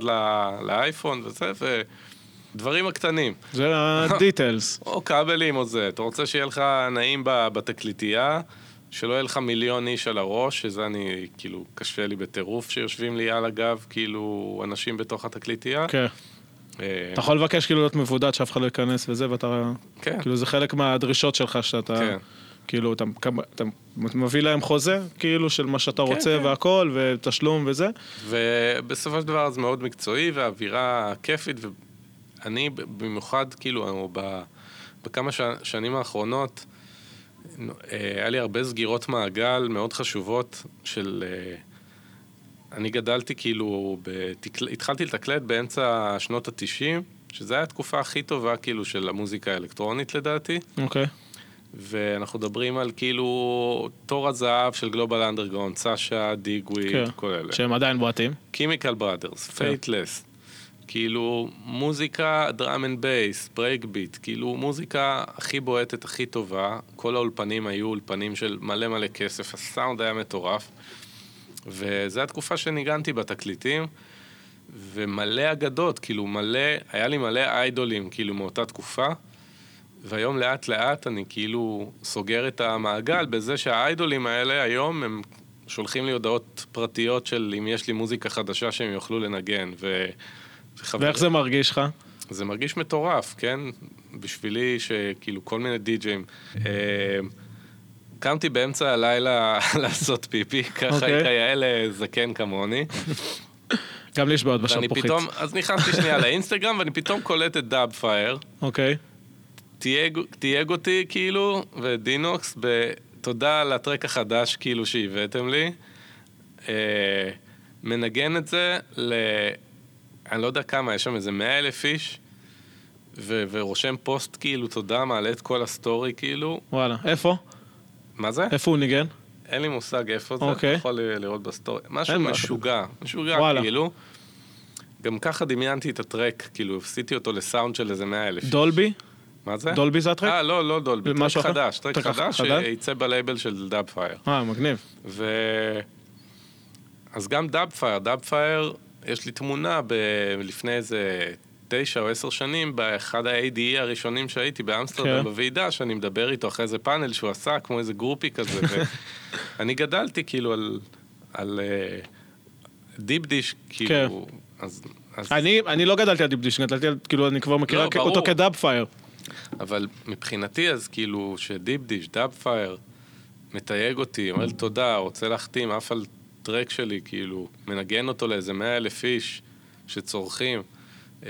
לאייפון וזה, ודברים הקטנים. זה הדיטלס. או כבלים או זה. אתה רוצה שיהיה לך נעים בתקליטייה, שלא יהיה לך מיליון איש על הראש, שזה אני, כאילו, קשה לי בטירוף שיושבים לי על הגב, כאילו, אנשים בתוך התקליטייה. כן. אה, אתה יכול לבקש כאילו להיות מבודד, שאף אחד לא ייכנס וזה, ואתה... כן. כאילו זה חלק מהדרישות שלך, שאתה... כן. כאילו, אתה, אתה מביא להם חוזה, כאילו, של מה שאתה רוצה כן. והכל, ותשלום וזה. ובסופו של דבר זה מאוד מקצועי והאווירה כיפית, ואני במיוחד, כאילו, בכמה ש- שנים האחרונות, היה לי הרבה סגירות מעגל מאוד חשובות של... אה, אני גדלתי כאילו, בתקל... התחלתי לתקלט באמצע שנות התשעים, שזו הייתה התקופה הכי טובה כאילו של המוזיקה האלקטרונית לדעתי. אוקיי. ואנחנו מדברים על כאילו תור הזהב של Global Underground, Sasha, Digweed, כן. כל אלה. שהם עדיין בועטים. Chemical Brothers. Faithless, כאילו מוזיקה, drum and bass, break beat, כאילו מוזיקה הכי בועטת, הכי טובה, כל האולפנים היו אולפנים של מלא מלא כסף, הסאונד היה מטורף, וזו התקופה שניגנתי בתקליטים, ומלא אגדות, כאילו מלא, היה לי מלא איידולים כאילו מאותה תקופה, והיום לאט לאט אני כאילו סוגר את המעגל בזה שהאיידולים האלה היום הם שולחים לי הודעות פרטיות של אם יש לי מוזיקה חדשה שהם יוכלו לנגן. ו... ואיך זה מרגיש לך? זה מרגיש מטורף, כן? בשבילי שכאילו כל מיני די-ג'ים. אה, קמתי באמצע הלילה לעשות פיפי, ככה אוקיי. כיאה לזקן כמוני. גם לי יש בעיות בשלפוחית. פתאום, אז נכנסתי שנייה לאינסטגרם ואני פתאום קולט את Dubfire. אוקיי. תייג, אותי כאילו, ו D-Nox, בתודה על ה track החדש כאילו שהבאתם לי. אה, מנגן את זה ל... אני לא יודע כמה, יש שם איזה מאה אלף איש, ו- ורושם פוסט כאילו, תודה, מעלה את כל ה story כאילו. וואלה. איפה? מה זה? איפה הוא ניגן? אין לי מושג איפה זה, אוקיי. אתה יכול ל- לראות ב story. משהו אין. משוגע, משוגע וואלה. כאילו. גם ככה דמיינתי את ה track, כאילו, עשיתי אותו לסאונד של איזה מאה אלף. דולבי? מה זה? דולבי זה ה track? אה, לא, לא דולבי, track משהו אחר? חדש, track track חדש חדש? שיצא בלייבל של Dubfire. אה, מגניב. ו... אז גם Dubfire, Dubfire, יש לי תמונה ב... לפני איזה תשע או עשר שנים, באחד ה-ADE הראשונים שהייתי באמסטרדם כן. בוועידה, שאני מדבר איתו אחרי איזה פאנל שהוא עשה, כמו איזה גרופי כזה, ואני גדלתי כאילו על... על אה, Deep Dish, כאילו, אז... אז... אני אני לא גדלתי על Deep Dish, גדלתי על, כאילו, אני כבר מכירה לא, ברור. אותו כ Dubfire. אבל מבחינתי אז כאילו ש Deep Dish, Dubfire, מתייג אותי, אומר לי תודה, רוצה להחתים אף על track שלי, כאילו, מנגן אותו לאיזה מאה אלף איש שצורחים. אמ,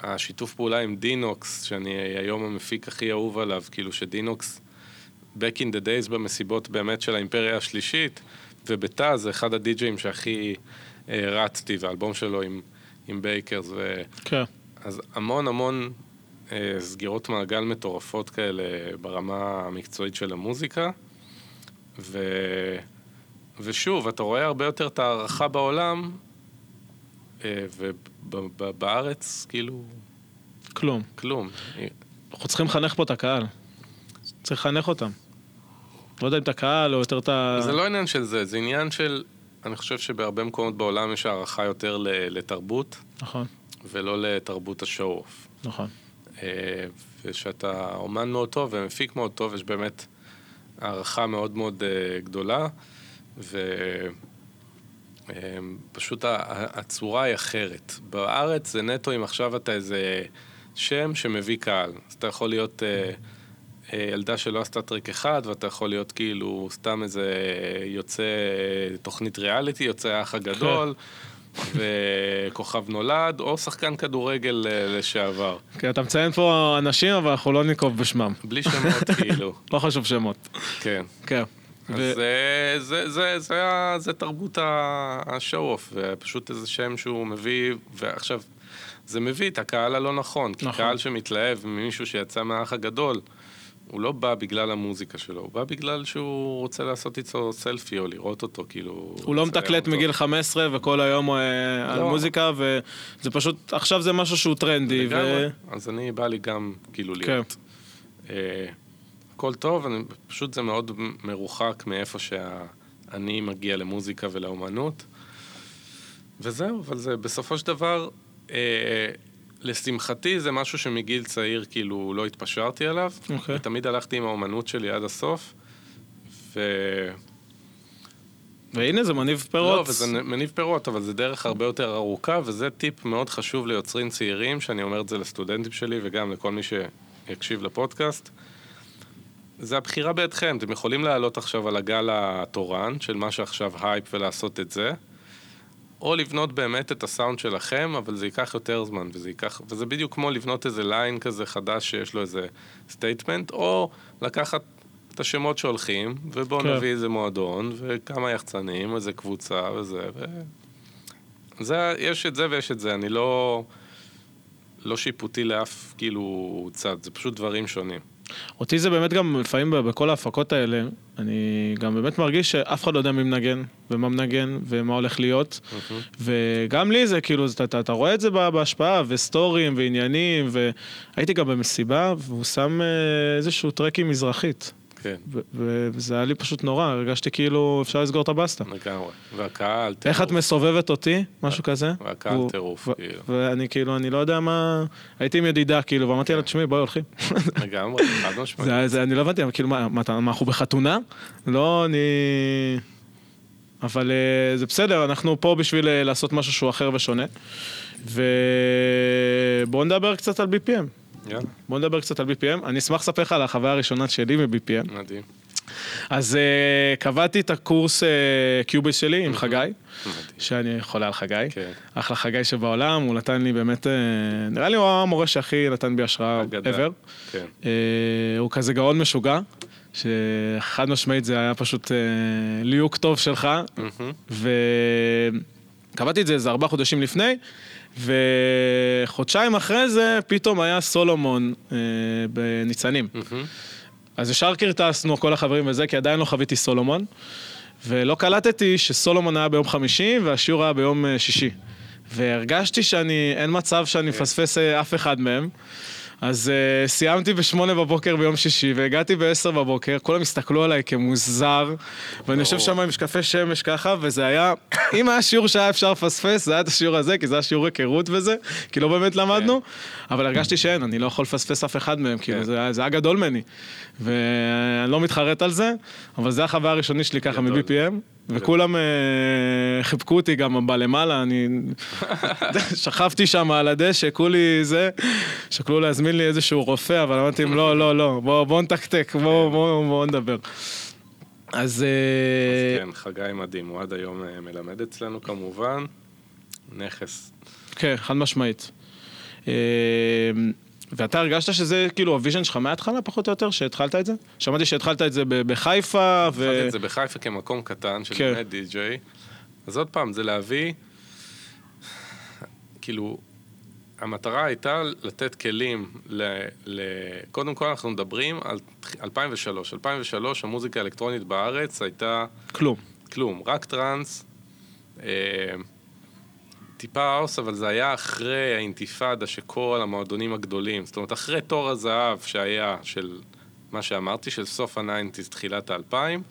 השיתוף פעולה עם D-Nox, שאני היום המפיק הכי אהוב עליו, כאילו ש D-Nox, back in the days במסיבות באמת של האימפריה השלישית, ובתא זה אחד הדי-ג'אים שהכי אה, רצתי, והאלבום שלו עם, עם Beckers, ו... כן. אז המון המון אה, סגירות מעגל מטורפות כאלה ברמה המקצועית של המוזיקה. ו... ושוב, אתה רואה הרבה יותר את ההערכה בעולם, אה, ובארץ, כאילו, כלום. כלום. אנחנו צריכים לחנך פה את הקהל. צריך לחנך אותם. לא יודע אם את הקהל או יותר את ה... זה לא עניין של זה, זה עניין של... אני חושב שבהרבה מקומות בעולם יש הערכה יותר לתרבות, נכון, ולא לתרבות השואו-אוף. נכון. אה, ושאתה אומן מאוד טוב ומפיק מאוד טוב, יש באמת הערכה מאוד מאוד אה, גדולה, ו... אמ, הצורה היא אחרת. בארץ זה נטו אם עכשיו אתה איזה שם שמביא קהל. אז אתה יכול להיות אה, אה, ילדה שלא עשתה טרק אחד, ואתה יכול להיות כאילו סתם איזה יוצא תוכנית ריאליטי, יוצא האח הגדול, וכוכב נולד, או שחקן כדורגל אה, לשעבר. כן, אתה מציין פה אנשים, אבל אנחנו לא ננקוב בשמם. בלי שמות כאילו, לא חשוב שמות. כן. כן. ו- זה, זה, זה, זה, זה תרבות השואו-אוף, ופשוט איזה שם שהוא מביא, ועכשיו, זה מביא את הקהל הלא נכון, כי נכון. קהל שמתלהב ממישהו שיצא מהאח הגדול, הוא לא בא בגלל המוזיקה שלו, הוא בא בגלל שהוא רוצה לעשות איתו סלפי או לראות אותו, כאילו... הוא לא מתקלט אותו. מגיל 15 וכל היום הוא אה, על לא. מוזיקה, וזה פשוט, עכשיו זה משהו שהוא טרנדי. ו- לגמרי. אז אני, בא לי גם כאילו כן. להיות. אה, הכל טוב, אני, פשוט זה מאוד מרוחק מאיפה שאני מגיע למוזיקה ולאומנות. וזהו, אבל זה בסופו של דבר, אה, לשמחתי זה משהו שמגיל צעיר כאילו לא התפשרתי עליו. אוקיי. ותמיד הלכתי עם האומנות שלי עד הסוף. ו... והנה זה מניב פירות. לא, וזה מניב פירות, אבל זה דרך הרבה יותר ארוכה, וזה טיפ מאוד חשוב ליוצרים צעירים, שאני אומר את זה לסטודנטים שלי וגם לכל מי שיקשיב לפודקאסט. זה הבחירה בידכם, אתם יכולים לעלות עכשיו על הגל התורן, של מה שעכשיו הייפ ולעשות את זה, או לבנות באמת את הסאונד שלכם, אבל זה ייקח יותר זמן, וזה ייקח... וזה בדיוק כמו לבנות איזה ליין כזה חדש שיש לו איזה statement, או לקחת את השמות שהולכים, ובואו כן. נביא איזה מועדון, וכמה יחצנים, איזה קבוצה וזה, ו... זה, יש את זה ויש את זה, אני לא... לא שיפוטי לאף כאילו צד, זה פשוט דברים שונים. אותי זה באמת גם לפעמים בכל ההפקות האלה, אני גם באמת מרגיש שאף אחד לא יודע מי מנגן, ומה מנגן, ומה הולך להיות. וגם לי זה כאילו, אתה, אתה, אתה רואה את זה בה- בהשפעה, וסטורים, ועניינים, והייתי גם במסיבה, והוא שם אה, איזשהו טרק עם מזרחית. כן, וזה היה לי פשוט נורא, הרגשתי כאילו אפשר לסגור את הבסטה. לגמרי. והקהל, איך את טירוף. מסובבת אותי, משהו כזה? והקהל טירוף, כאילו. ואני כאילו, אני לא יודע מה... הייתי עם ידידה, כאילו, ואמרתי לה, תשמעי, בואי הולכים. לגמרי, חד משמעית. אני לא הבנתי, כאילו, מה, אנחנו בחתונה? לא, אני... אבל אה, זה בסדר, אנחנו פה בשביל אה, לעשות משהו שהוא אחר ושונה. ובואו נדבר קצת על BPM. יאללה, בואו נדבר קצת על BPM. אני אשמח לספר לך על החוויה הראשונה שלי מ-BPM. מדהים. אז uh, קבעתי את הקורס uh, קיוביס שלי עם חגי. שאני חולה על חגי. כן. אחלה חגי שבעולם, הוא נתן לי באמת, uh, נראה לי הוא המורה שהכי נתן בי השראה ever. כן. Uh, הוא כזה גאון משוגע, שחד משמעית זה היה פשוט uh, ליהוק טוב שלך, מהמם. וקבעתי את זה איזה ארבעה חודשים לפני, וחודשיים אחרי זה פתאום היה סולומון uh, בניצנים. אז ישר קרטסנו כל החברים וזה, כי עדיין לא חוויתי סולומון. ולא קלטתי שסולומון היה ביום חמישי והשיעור היה ביום אה, שישי. והרגשתי שאני, אין מצב שאני מפספס אה, אף אחד מהם. אז uh, סיימתי בשמונה בבוקר ביום שישי והגעתי בעשר בבוקר, כולם הסתכלו עליי כמוזר, ואני יושב שם עם משקפי שמש ככה, וזה היה, אם היה שיעור שהיה אפשר לפספס, זה היה את השיעור הזה, כי זה היה שיעור היכרות וזה, כי לא באמת למדנו, אבל הרגשתי שאין, אני לא יכול לפספס אף אחד מהם, כאילו, כן. זה, זה היה גדול ממני. ואני לא מתחרט על זה, אבל זו החוויה הראשונית שלי ככה. מ-BPM, וכולם אה, חיבקו אותי גם בלמעלה, אני שכבתי שם על הדשא, כולי זה, שקלו להזמין לי איזשהו רופא, אבל אמרתי להם, לא, לא, לא, בואו בוא נתקתק, בואו בוא, בוא נדבר. אז... אה, כן, חגי מדהים, הוא עד היום אה, מלמד אצלנו כמובן. נכס. כן, חד משמעית. ואתה הרגשת שזה כאילו ה vision שלך מההתחלה, פחות או יותר, שהתחלת את זה? שמעתי שהתחלת את זה בחיפה, ו... התחלתי את זה בחיפה כמקום קטן של כן. באמת די-ג'יי. אז עוד פעם, זה להביא, כאילו, המטרה הייתה לתת כלים ל... ל... קודם כל אנחנו מדברים על 2003. 2003 המוזיקה האלקטרונית בארץ הייתה כלום. כלום, רק טראנס, אה, טיפה האוס, אבל זה היה אחרי האינתיפאדה שכל המועדונים הגדולים, זאת אומרת, אחרי תור הזהב שהיה של מה שאמרתי, של סוף ה nineties, תחילת האלפיים,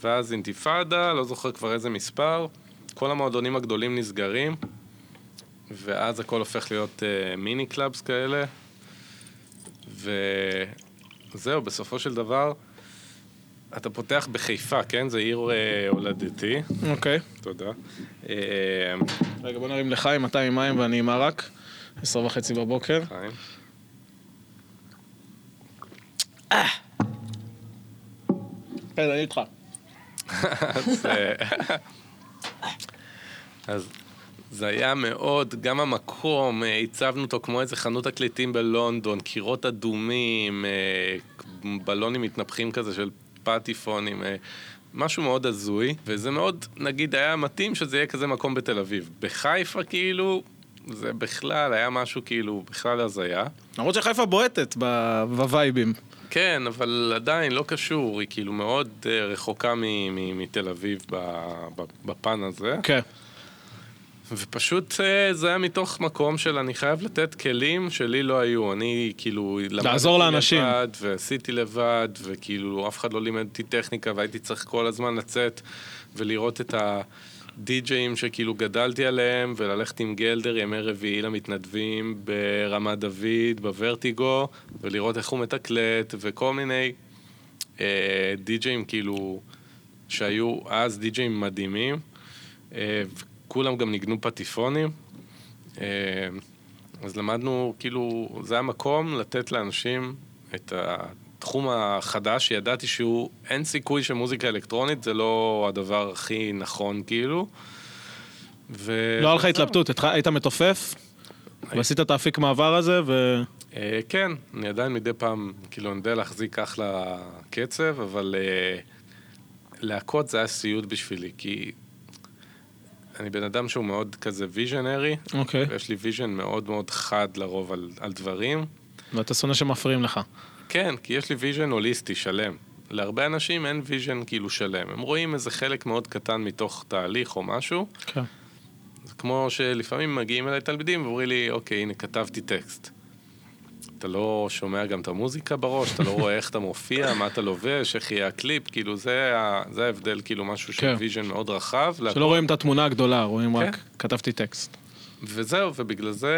ואז אינתיפאדה, לא זוכר כבר איזה מספר, כל המועדונים הגדולים נסגרים, ואז הכל הופך להיות אה, מיני קלאבס כאלה, וזהו, בסופו של דבר, אתה פותח בחיפה, כן? זה עיר אה, הולדתי. אוקיי. תודה. אה, רגע, בוא נרים לחיים, אתה עם מים ואני עם מרק. עשר וחצי בבוקר. חיים. כן, אני איתך. אז, אה, אז זה היה מאוד, גם המקום, אה, הצבנו אותו כמו איזה חנות תקליטים בלונדון, קירות אדומים, אה, בלונים מתנפחים כזה של פטיפונים, אה, משהו מאוד הזוי, וזה מאוד, נגיד, היה מתאים שזה יהיה כזה מקום בתל אביב. בחיפה, כאילו, זה בכלל היה משהו כאילו, בכלל הזיה. למרות שחיפה בועטת בווייבים. כן, אבל עדיין לא קשור, היא כאילו מאוד אה, רחוקה מתל אביב בפן הזה. כן. ופשוט אה, זה היה מתוך מקום של אני חייב לתת כלים שלי לא היו. אני כאילו למדתי לעזור לאנשים. לבד, ועשיתי לבד, וכאילו אף אחד לא לימד אותי טכניקה, והייתי צריך כל הזמן לצאת ולראות את הדי-ג'אים שכאילו גדלתי עליהם, וללכת עם גלדר ימי רביעי למתנדבים ברמת דוד, בוורטיגו, ולראות איך הוא מתקלט, וכל מיני אה, די-ג'אים כאילו שהיו אז די-ג'אים מדהימים. אה, כולם גם ניגנו פטיפונים. אה, אז למדנו, כאילו, זה המקום לתת לאנשים את התחום החדש, שידעתי שהוא, אין סיכוי שמוזיקה אלקטרונית זה לא הדבר הכי נכון, כאילו. ו... לא היה לך. התלבטות, היית מתופף, ועשית את האפיק מעבר הזה, ו... אה, כן, אני עדיין מדי פעם, כאילו, אני יודע להחזיק אחלה קצב, אבל אה, להקות זה היה סיוט בשבילי, כי אני בן אדם שהוא מאוד כזה visionary, אוקיי. ויש לי vision מאוד מאוד חד לרוב על, על דברים. ואתה שונא שמפריעים לך. כן, כי יש לי vision הוליסטי שלם. להרבה אנשים אין vision כאילו שלם. הם רואים איזה חלק מאוד קטן מתוך תהליך או משהו. כן. זה כמו שלפעמים מגיעים אליי תלמידים ואומרים לי, אוקיי, הנה, כתבתי טקסט. אתה לא שומע גם את המוזיקה בראש, אתה לא רואה איך אתה מופיע, מה אתה לובש, איך יהיה הקליפ, כאילו זה, זה ההבדל, כאילו משהו של כן. vision מאוד רחב. שלא רואים את התמונה הגדולה, רואים רק, כן. כתבתי טקסט. וזהו, ובגלל זה,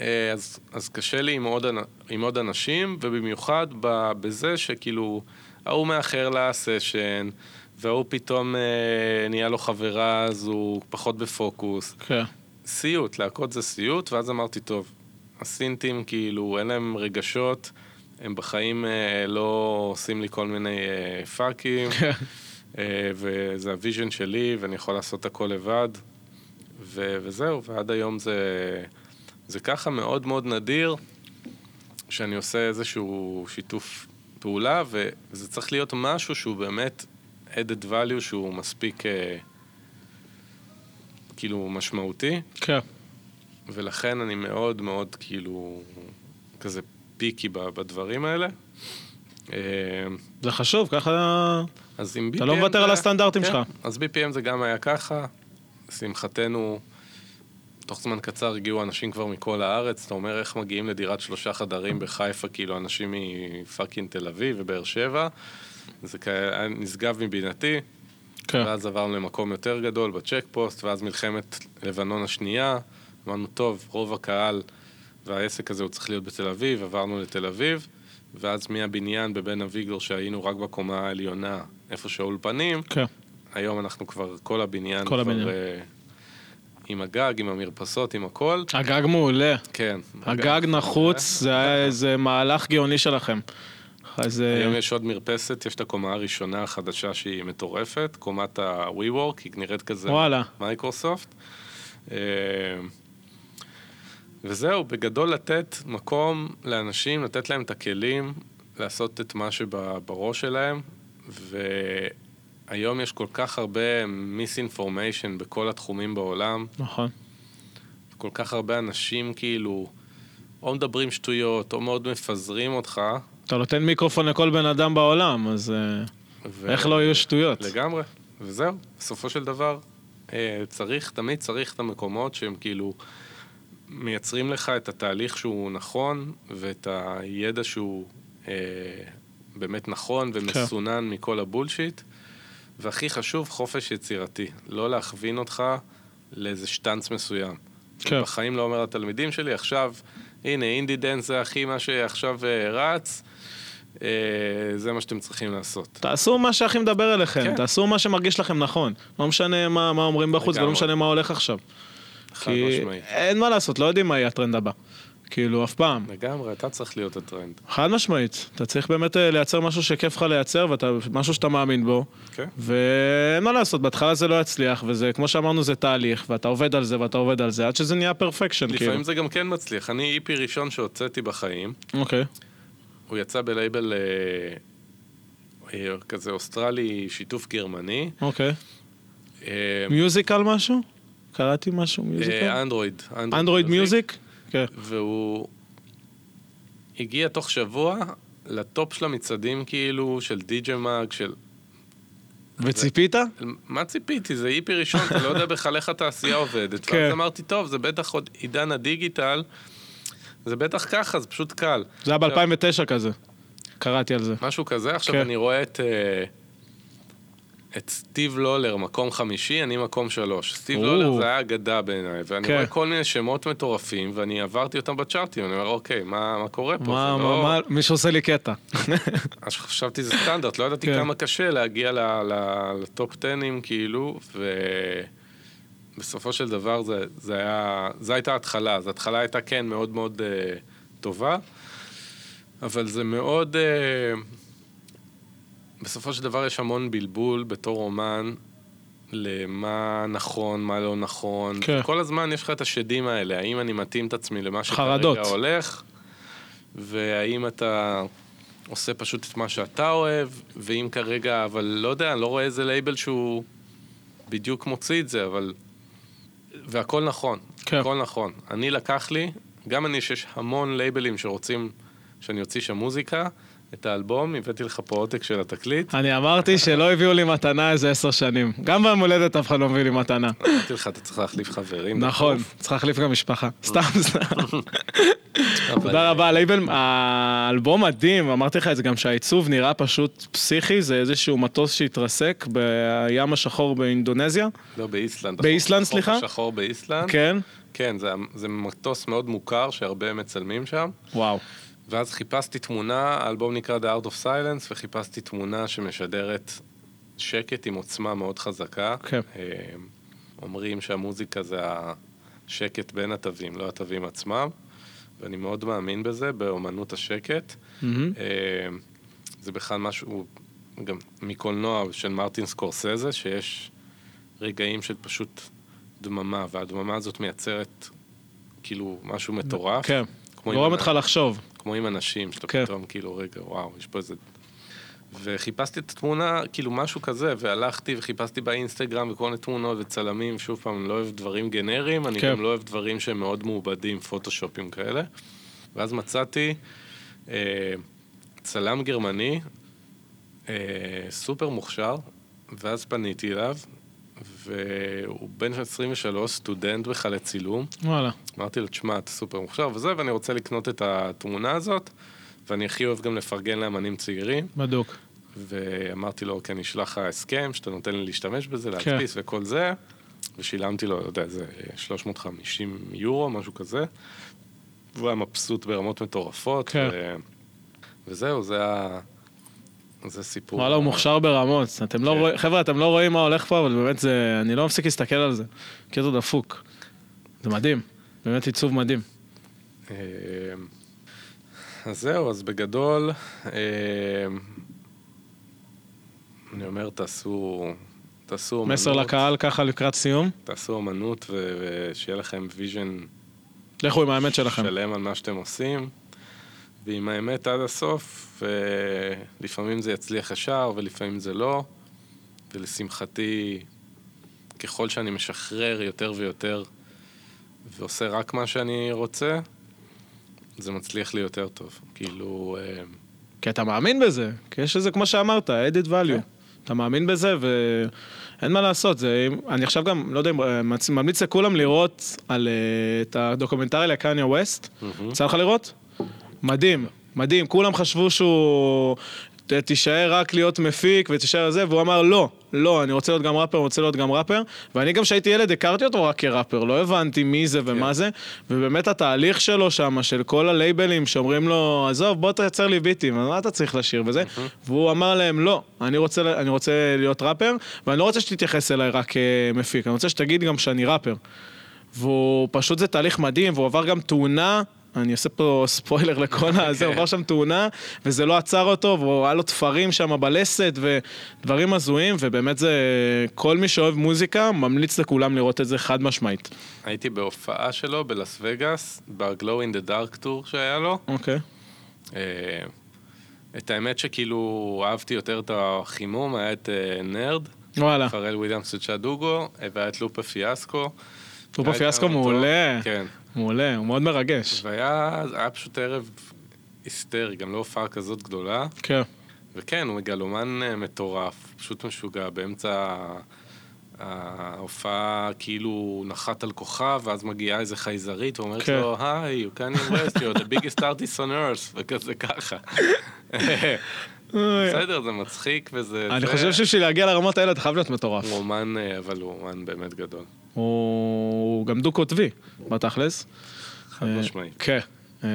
אה, אז, אז קשה לי עם עוד, עם עוד אנשים, ובמיוחד בזה שכאילו, ההוא מאחר לסשן, וההוא פתאום אה, נהיה לו חברה, אז הוא פחות בפוקוס. כן. סיוט, להקות זה סיוט, ואז אמרתי, טוב, הסינטים כאילו, אין להם רגשות, הם בחיים אה, לא עושים לי כל מיני אה, פאקים. אה, וזה ה vision שלי, ואני יכול לעשות הכל לבד, ו- וזהו, ועד היום זה, זה ככה מאוד מאוד נדיר, שאני עושה איזשהו שיתוף פעולה, וזה צריך להיות משהו שהוא באמת added value שהוא מספיק אה, כאילו משמעותי. כן. ולכן אני מאוד מאוד כאילו כזה פיקי בדברים האלה. אה, זה חשוב, ככה... אז עם BPM... אתה לא מוותר על הסטנדרטים כן, שלך. אז BPM זה גם היה ככה. לשמחתנו, תוך זמן קצר הגיעו אנשים כבר מכל הארץ. אתה אומר, איך מגיעים לדירת שלושה חדרים בחיפה, כאילו אנשים מפאקינג תל אביב ובאר שבע. זה כאלה, נשגב מבינתי. כן. ואז עברנו למקום יותר גדול בצ'ק פוסט, ואז מלחמת לבנון השנייה. אמרנו, טוב, רוב הקהל והעסק הזה הוא צריך להיות בתל אביב, עברנו לתל אביב, ואז מהבניין בבן אביגדור שהיינו רק בקומה העליונה, איפה שהאולפנים, כן. היום אנחנו כבר, כל הבניין כל כבר הבניין. אה, עם הגג, עם המרפסות, עם הכל. הגג מעולה. כן. הגג נחוץ, זה היה איזה מהלך גאוני שלכם. איזה... היום יש עוד מרפסת, יש את הקומה הראשונה החדשה שהיא מטורפת, קומת ה-WeWork, היא נראית כזה וואלה. מייקרוסופט. וזהו, בגדול לתת מקום לאנשים, לתת להם את הכלים לעשות את מה שבראש שלהם, והיום יש כל כך הרבה misinformation בכל התחומים בעולם, נכון. כל כך הרבה אנשים כאילו או מדברים שטויות, או מאוד מפזרים אותך. אתה נותן מיקרופון לכל בן אדם בעולם, אז אה, ו... איך לא יהיו שטויות? לגמרי, וזהו, בסופו של דבר, אה, צריך, תמיד צריך את המקומות שהם כאילו מייצרים לך את התהליך שהוא נכון, ואת הידע שהוא אה, באמת נכון ומסונן מכל הבולשיט, והכי חשוב, חופש יצירתי. לא להכווין אותך לאיזה שטנץ מסוים. כן. בחיים לא אומר לתלמידים שלי, עכשיו, הנה, indie dance זה הכי מה שעכשיו אה, רץ, אה, זה מה שאתם צריכים לעשות. תעשו מה שהכי מדבר אליכם, כן. תעשו מה שמרגיש לכם נכון. לא משנה מה, מה אומרים בחוץ ולא. משנה מה הולך עכשיו. חד משמעית. אין מה לעשות, לא יודעים מה יהיה הטרנד הבא. כאילו, אף פעם. לגמרי, אתה צריך להיות הטרנד. חד משמעית. אתה צריך באמת אה, לייצר משהו שכיף לך לייצר, ומשהו שאתה מאמין בו. כן. ואין מה לעשות, בהתחלה זה לא יצליח, וזה, כמו שאמרנו, זה תהליך, ואתה עובד על זה ואתה עובד על זה, עד שזה נהיה perfection, כאילו. לפעמים זה גם כן מצליח. אני EP ראשון שהוצאתי בחיים, אוקיי. הוא יצא בלייבל אה, אה, כזה אוסטרלי, שיתוף גרמני. אוקיי. אה, מיוזיקל משהו? קראתי משהו musical? אה, Android. Android Music? כן. והוא הגיע תוך שבוע לטופ של המצעדים כאילו, של די.ג'י מאג, של... וציפית? מה ציפיתי? זה איפי ראשון, אתה לא יודע בכלל איך התעשייה עובדת. כן. ואז אמרתי, טוב, זה בטח עוד עידן הדיגיטל, זה בטח ככה, זה פשוט קל. זה היה ב-2009 כזה. קראתי על זה. משהו כזה, עכשיו כן. אני רואה את... אה, את סטיב לולר, מקום חמישי, אני מקום שלוש. סטיב או. לולר זה היה אגדה בעיניי, ואני כן. רואה כל מיני שמות מטורפים, ואני עברתי אותם בצ'ארטים, אני אומר, אוקיי, מה, מה קורה פה? מה, מה, לא... מה, מישהו עושה לי קטע. אז חשבתי זה סטנדרט, לא ידעתי כן. כמה קשה להגיע לטופ 10 כאילו, ובסופו של דבר זה, זה היה, זו הייתה התחלה, אז ההתחלה הייתה כן מאוד מאוד uh, טובה, אבל זה מאוד, uh, בסופו של דבר יש המון בלבול בתור אומן. למה נכון, מה לא נכון. כן. כל הזמן יש לך את השדים האלה, האם אני מתאים את עצמי למה. שכרגע הולך, והאם אתה עושה פשוט את מה שאתה אוהב, ואם כרגע, אבל לא יודע, אני לא רואה איזה לייבל שהוא בדיוק מוציא את זה, אבל... והכל נכון, כן. הכל נכון. אני לקח לי, גם אני שיש המון לייבלים שרוצים שאני אוציא שם מוזיקה, את האלבום, הבאתי לך פה עותק של התקליט. אני אמרתי שלא הביאו לי מתנה איזה עשר שנים. גם ביום הולדת אף אחד לא מביא לי מתנה. אמרתי לך, אתה צריך להחליף חברים. נכון. צריך להחליף גם משפחה. סתם, סתם. תודה רבה, לייבל, האלבום מדהים, אמרתי לך את זה גם שהעיצוב נראה פשוט פסיכי, זה איזשהו מטוס שהתרסק בים השחור באינדונזיה. לא, באיסלנד. באיסלנד, סליחה? השחור באיסלנד. כן? כן, זה מטוס מאוד מוכר שהרבה מצלמים שם. וואו. ואז חיפשתי תמונה, האלבום נקרא The Art of Silence, וחיפשתי תמונה שמשדרת שקט עם עוצמה מאוד חזקה. כן. אה, אומרים שהמוזיקה זה השקט בין התווים, לא התווים עצמם, ואני מאוד מאמין בזה, באומנות השקט. אה, זה בכלל משהו, גם מקולנוע של מרטין סקורסזה, שיש רגעים של פשוט דממה, והדממה הזאת מייצרת כאילו משהו מטורף. כן. גורם אותך לחשוב. כמו עם אנשים, שאתה כן. פתאום כאילו, רגע, וואו, יש פה איזה... וחיפשתי את התמונה, כאילו משהו כזה, והלכתי וחיפשתי באינסטגרם וכל מיני תמונות וצלמים, שוב פעם, אני לא אוהב דברים גנריים, אני כן. גם לא אוהב דברים שהם מאוד מעובדים, פוטושופים כאלה. ואז מצאתי אה, צלם גרמני, אה, סופר מוכשר, ואז פניתי אליו, והוא בן 23, סטודנט בכלל לצילום. וואלה. אמרתי לו, תשמע, אתה סופר מוכשר וזה, ואני רוצה לקנות את התמונה הזאת, ואני הכי אוהב גם לפרגן לאמנים צעירים. בדוק. ואמרתי לו, אוקיי, אני אשלח לך הסכם, שאתה נותן לי להשתמש בזה, כן. להדפיס וכל זה, ושילמתי לו, לא יודע, איזה 350 יורו, משהו כזה. והוא היה מבסוט ברמות מטורפות. כן. ו... וזהו, זה ה... זה סיפור. וואלה, הוא מוכשר ברמות. אתם לא כן. רואים, חבר'ה, אתם לא רואים מה הולך פה, אבל באמת זה, אני לא מפסיק להסתכל על זה. קטע דפוק. זה מדהים. באמת עיצוב מדהים. אה, אז זהו, אז בגדול, אה, אני אומר, תעשו, תעשו אומנות. מסר לקהל ככה לקראת סיום. תעשו אומנות ו- ושיהיה לכם vision לכו עם האמת שלכם. שלם על מה שאתם עושים, ועם האמת עד הסוף, ולפעמים זה יצליח ישר ולפעמים זה לא, ולשמחתי, ככל שאני משחרר יותר ויותר ועושה רק מה שאני רוצה, זה מצליח לי יותר טוב. כאילו, אה, כי אתה מאמין בזה. כי יש איזה, כמו שאמרת, added value. כן. אתה מאמין בזה, ואין מה לעשות. זה, אני עכשיו גם, לא יודע, אה, ממליץ לכולם לראות על, אה, את הדוקומנטרי לקניה ווסט. יצא לך לראות? מדהים, מדהים. כולם חשבו שהוא... תישאר רק להיות מפיק ותישאר זה, והוא אמר לא, לא, אני רוצה להיות גם ראפר, רוצה להיות גם ראפר, ואני גם כשהייתי ילד הכרתי אותו רק כראפר, לא הבנתי מי זה ומה כן. זה, ובאמת התהליך שלו שם, של כל הלייבלים שאומרים לו, עזוב, בוא תייצר לי ביטים, מה אתה צריך לשיר וזה, והוא אמר להם, לא, אני רוצה, אני רוצה להיות ראפר, ואני לא רוצה שתתייחס אליי רק כמפיק, אני רוצה שתגיד גם שאני ראפר. והוא פשוט זה תהליך מדהים, והוא עבר גם תאונה, אני עושה פה ספוילר לכל הזה, הוא עבר שם תאונה, וזה לא עצר אותו, והוא היה לו תפרים שם בלסת, ודברים הזויים, ובאמת זה, כל מי שאוהב מוזיקה, ממליץ לכולם לראות את זה חד משמעית. הייתי בהופעה שלו בלאס וגאס, ב-Glow in the Dark טור שהיה לו. אוקיי. אה, את האמת שכאילו אהבתי יותר את החימום, היה את אה, נרד, וואלה, פרל וויליאמס וצ'אדוגו, והיה את לופה פיאסקו. היה פיאסקו. מעולה, כן. מעולה, הוא מאוד מרגש. והיה היה פשוט ערב היסטרי, גם לא הופעה כזאת גדולה. כן, וכן, הוא מגלומן אה, מטורף, פשוט משוגע, באמצע ההופעה כאילו נחת על כוכב, ואז מגיעה איזה חייזרית ואומרת כן. לו, היי, you can invest, you're the biggest artist on earth, וכזה ככה. בסדר, זה מצחיק וזה... אני חושב שבשביל להגיע לרמות האלה אתה חייב להיות מטורף. הוא אומן, אה, אבל הוא אומן באמת גדול. הוא גם דו-קוטבי, בתכלס. חד אה, משמעית. כן. אה,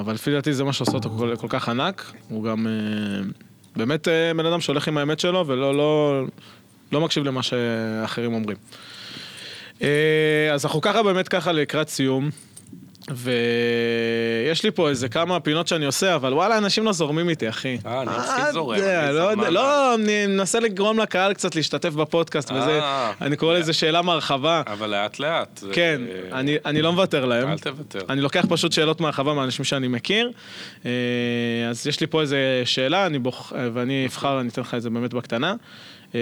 אבל לפי דעתי זה מה שעושה אותו כל, כל כך ענק. הוא גם אה, באמת בן אדם שהולך עם האמת שלו ולא לא, לא מקשיב למה שאחרים אומרים. אז אנחנו ככה באמת ככה לקראת סיום. ויש לי פה איזה כמה פינות שאני עושה, אבל וואלה, אנשים לא זורמים איתי, אחי. אה, אני הכי אה, זורם. לא יודע. לא, אני מנסה לגרום לקהל קצת להשתתף בפודקאסט וזה, אה. אני קורא לזה שאלה מהרחבה. אבל לאט לאט. זה- כן, אה, אני, אני לא מוותר להם. אל תוותר. אני לוקח פשוט שאלות מהרחבה מאנשים שאני מכיר. אה, אז יש לי פה איזה שאלה, אני בוח... ואני אבחר, אני אתן לך את זה באמת בקטנה. אה,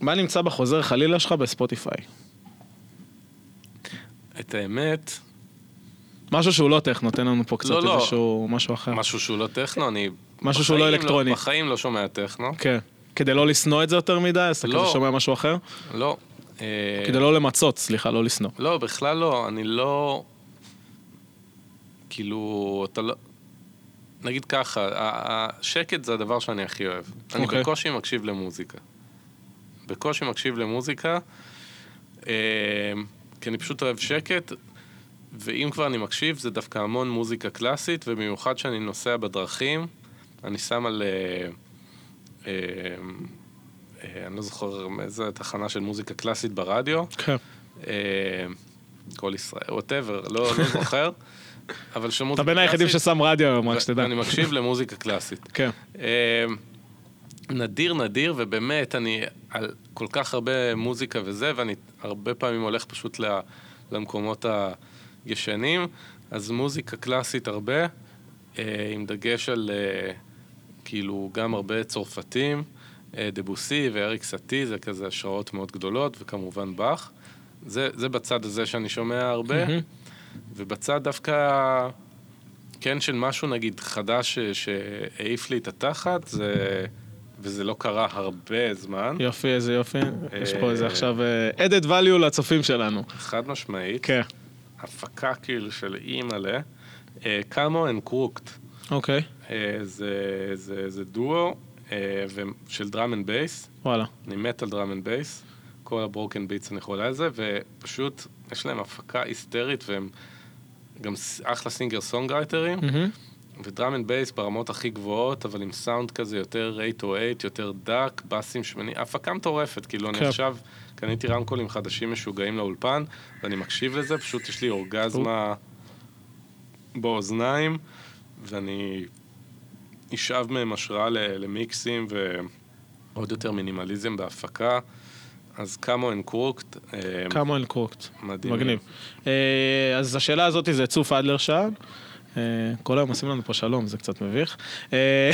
מה נמצא בחוזר חלילה שלך בספוטיפיי? את האמת, משהו שהוא לא טכנו, תן לנו פה קצת לא, לא. איזשהו משהו אחר. משהו שהוא לא טכנו, אני... משהו שהוא לא בחיים אלקטרוני. בחיים לא שומע טכנו. כן. כדי לא לשנוא את זה יותר מדי, אז אתה לא. כזה שומע משהו אחר? לא. כדי לא למצות, סליחה, לא לשנוא. לא, בכלל לא, אני לא... כאילו, אתה לא... נגיד ככה, השקט זה הדבר שאני הכי אוהב. אני אוקיי. בקושי מקשיב למוזיקה. בקושי מקשיב למוזיקה, אה, כי אני פשוט אוהב שקט, ואם כבר אני מקשיב, זה דווקא המון מוזיקה קלאסית, ובמיוחד כשאני נוסע בדרכים, אני שם על... אה, אה, אה, אני לא זוכר איזה תחנה של מוזיקה קלאסית ברדיו. כן. אה, כל ישראל, ווטאבר, לא, לא זוכר, אבל שמוזיקה אתה בין היחידים קלאסית, ששם רדיו היום, רק שתדע. ואני מקשיב למוזיקה קלאסית. כן. נדיר נדיר, ובאמת, אני על כל כך הרבה מוזיקה וזה, ואני הרבה פעמים הולך פשוט ל- למקומות הישנים, אז מוזיקה קלאסית הרבה, אה, עם דגש על אה, כאילו גם הרבה צרפתים, אה, דבוסי ואריק סאטי, זה כזה השראות מאוד גדולות, וכמובן באך. זה, זה בצד הזה שאני שומע הרבה, מהמם. ובצד דווקא, כן, של משהו נגיד חדש שהעיף לי את התחת, זה, וזה לא קרה הרבה זמן, יופי, איזה יופי. יש פה איזה אה, עכשיו אה, added value לצופים שלנו. חד משמעית, כן. הפקה כאילו של אימא'לה, Camo and Krooked. אוקיי. אה, זה, דואו אה, של drum and bass, וואלה. אני מת על drum and bass, כל ה broken beats אני חולה על זה, ופשוט יש להם הפקה היסטרית והם גם אחלה singer songwriter ים, מהמם. ו drum and bass ברמות הכי גבוהות, אבל עם סאונד כזה יותר 808, יותר dark, באסים שמנים, הפקה מטורפת, כאילו אני כן. עכשיו קניתי רמקולים חדשים משוגעים לאולפן, ואני מקשיב לזה, פשוט יש לי אורגזמה באוזניים, ואני אשאב מהם השראה למיקסים ועוד יותר מינימליזם בהפקה. אז Camo and Krooked, Camo and Krooked. מדהים. מגניב. אה, אז השאלה הזאת זה צוף אדלר שאל. אה, כל היום עושים לנו פה שלום, זה קצת מביך. אה,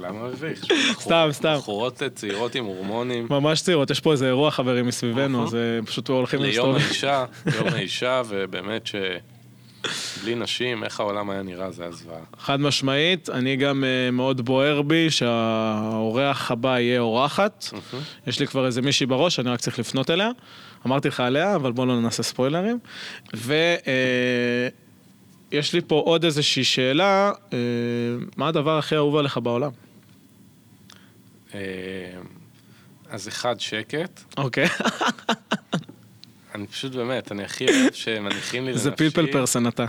למה מביך? סתם, סתם. בחורות צעירות עם הורמונים. ממש צעירות, יש פה איזה אירוע חברים מסביבנו. אז אה, פשוט הולכים ליום להסתובב. האישה, יום האישה, ובאמת שבלי נשים, איך העולם היה נראה, זה היה זוועה. חד משמעית, אני גם אה, מאוד בוער בי שהאורח הבא יהיה אורחת. יש לי כבר איזה מישהי בראש, אני רק צריך לפנות אליה. אמרתי לך עליה, אבל בוא לא נעשה ספוילרים. ויש יש לי פה עוד איזושהי שאלה, אה, מה הדבר הכי אהוב עליך בעולם? אה, אז אחד, שקט. אוקיי. אני פשוט באמת, אני הכי אוהב שמניחים לי לנפשי. זה פלפל פרסן אתה.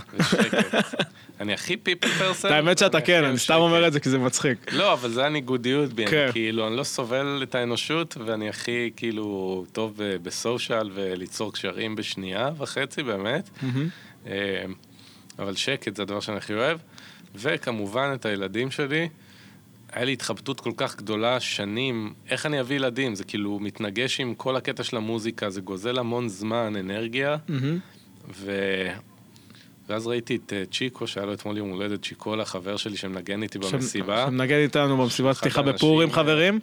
אני הכי פיפל פרסן. האמת שאתה כן, אני סתם. אומר את זה כי זה מצחיק. לא, אבל זה הניגודיות בי, כן. אני כאילו, אני לא סובל את האנושות, ואני הכי כאילו טוב ב- בסושיאל וליצור קשרים בשנייה וחצי, באמת. אבל שקט זה הדבר שאני הכי אוהב. וכמובן את הילדים שלי. היה לי התחבטות כל כך גדולה שנים, איך אני אביא ילדים? זה כאילו מתנגש עם כל הקטע של המוזיקה, זה גוזל המון זמן, אנרגיה. מהמם. ו... ואז ראיתי את אה, צ'יקו, שהיה לו אתמול יום הולדת, צ'יקולה, חבר שלי שמנגן איתי במסיבה. שמנגן איתנו במסיבת פתיחה בפורים, חברים.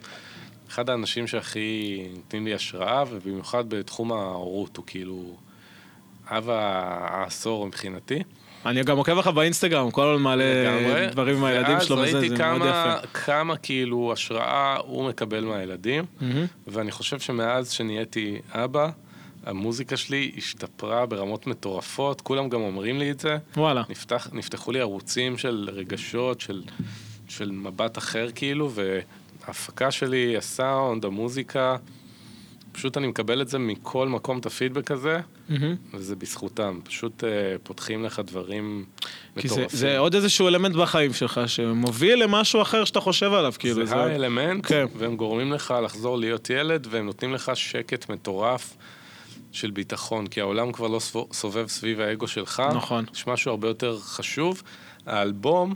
אחד האנשים שהכי נותנים לי השראה, ובמיוחד בתחום ההורות, הוא כאילו אב העשור מבחינתי. אני גם עוקב אחריו באינסטגרם, כל הזמן מעלה. דברים עם הילדים שלו וזה, ואז זה ראיתי מאוד כמה, יפה. כמה כאילו השראה הוא מקבל מהילדים. ואני חושב שמאז שנהייתי אבא, המוזיקה שלי השתפרה ברמות מטורפות, כולם גם אומרים לי את זה. וואלה. נפתח, נפתחו לי ערוצים של רגשות, של, של מבט אחר כאילו, וההפקה שלי, הסאונד, המוזיקה, פשוט אני מקבל את זה מכל מקום, את הפידבק הזה, מהמם. וזה בזכותם. פשוט uh, פותחים לך דברים כי זה- מטורפים. זה עוד איזשהו אלמנט בחיים שלך, שמוביל למשהו אחר שאתה חושב עליו, כאילו. זה האלמנט, כן. והם גורמים לך לחזור להיות ילד, והם נותנים לך שקט מטורף של ביטחון, כי העולם כבר לא סובב סביב האגו שלך. נכון. יש משהו הרבה יותר חשוב. האלבום,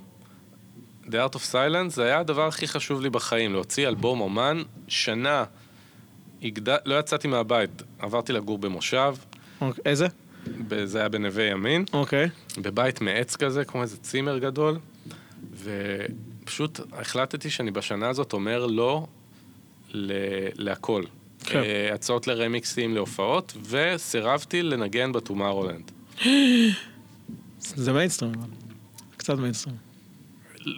The Art of Silence, זה היה הדבר הכי חשוב לי בחיים, להוציא אלבום אומן, שנה. הגד... לא יצאתי מהבית, עברתי לגור במושב, איזה? ב- זה היה בנווה ימין, אוקיי. בבית מעץ כזה, כמו איזה צימר גדול, ופשוט החלטתי שאני בשנה הזאת אומר לא ל- להכל. כן. אה, הצעות לרמיקסים, להופעות, וסירבתי לנגן ב Tomorrowland. זה מיינסטרים. קצת מיינסטרים.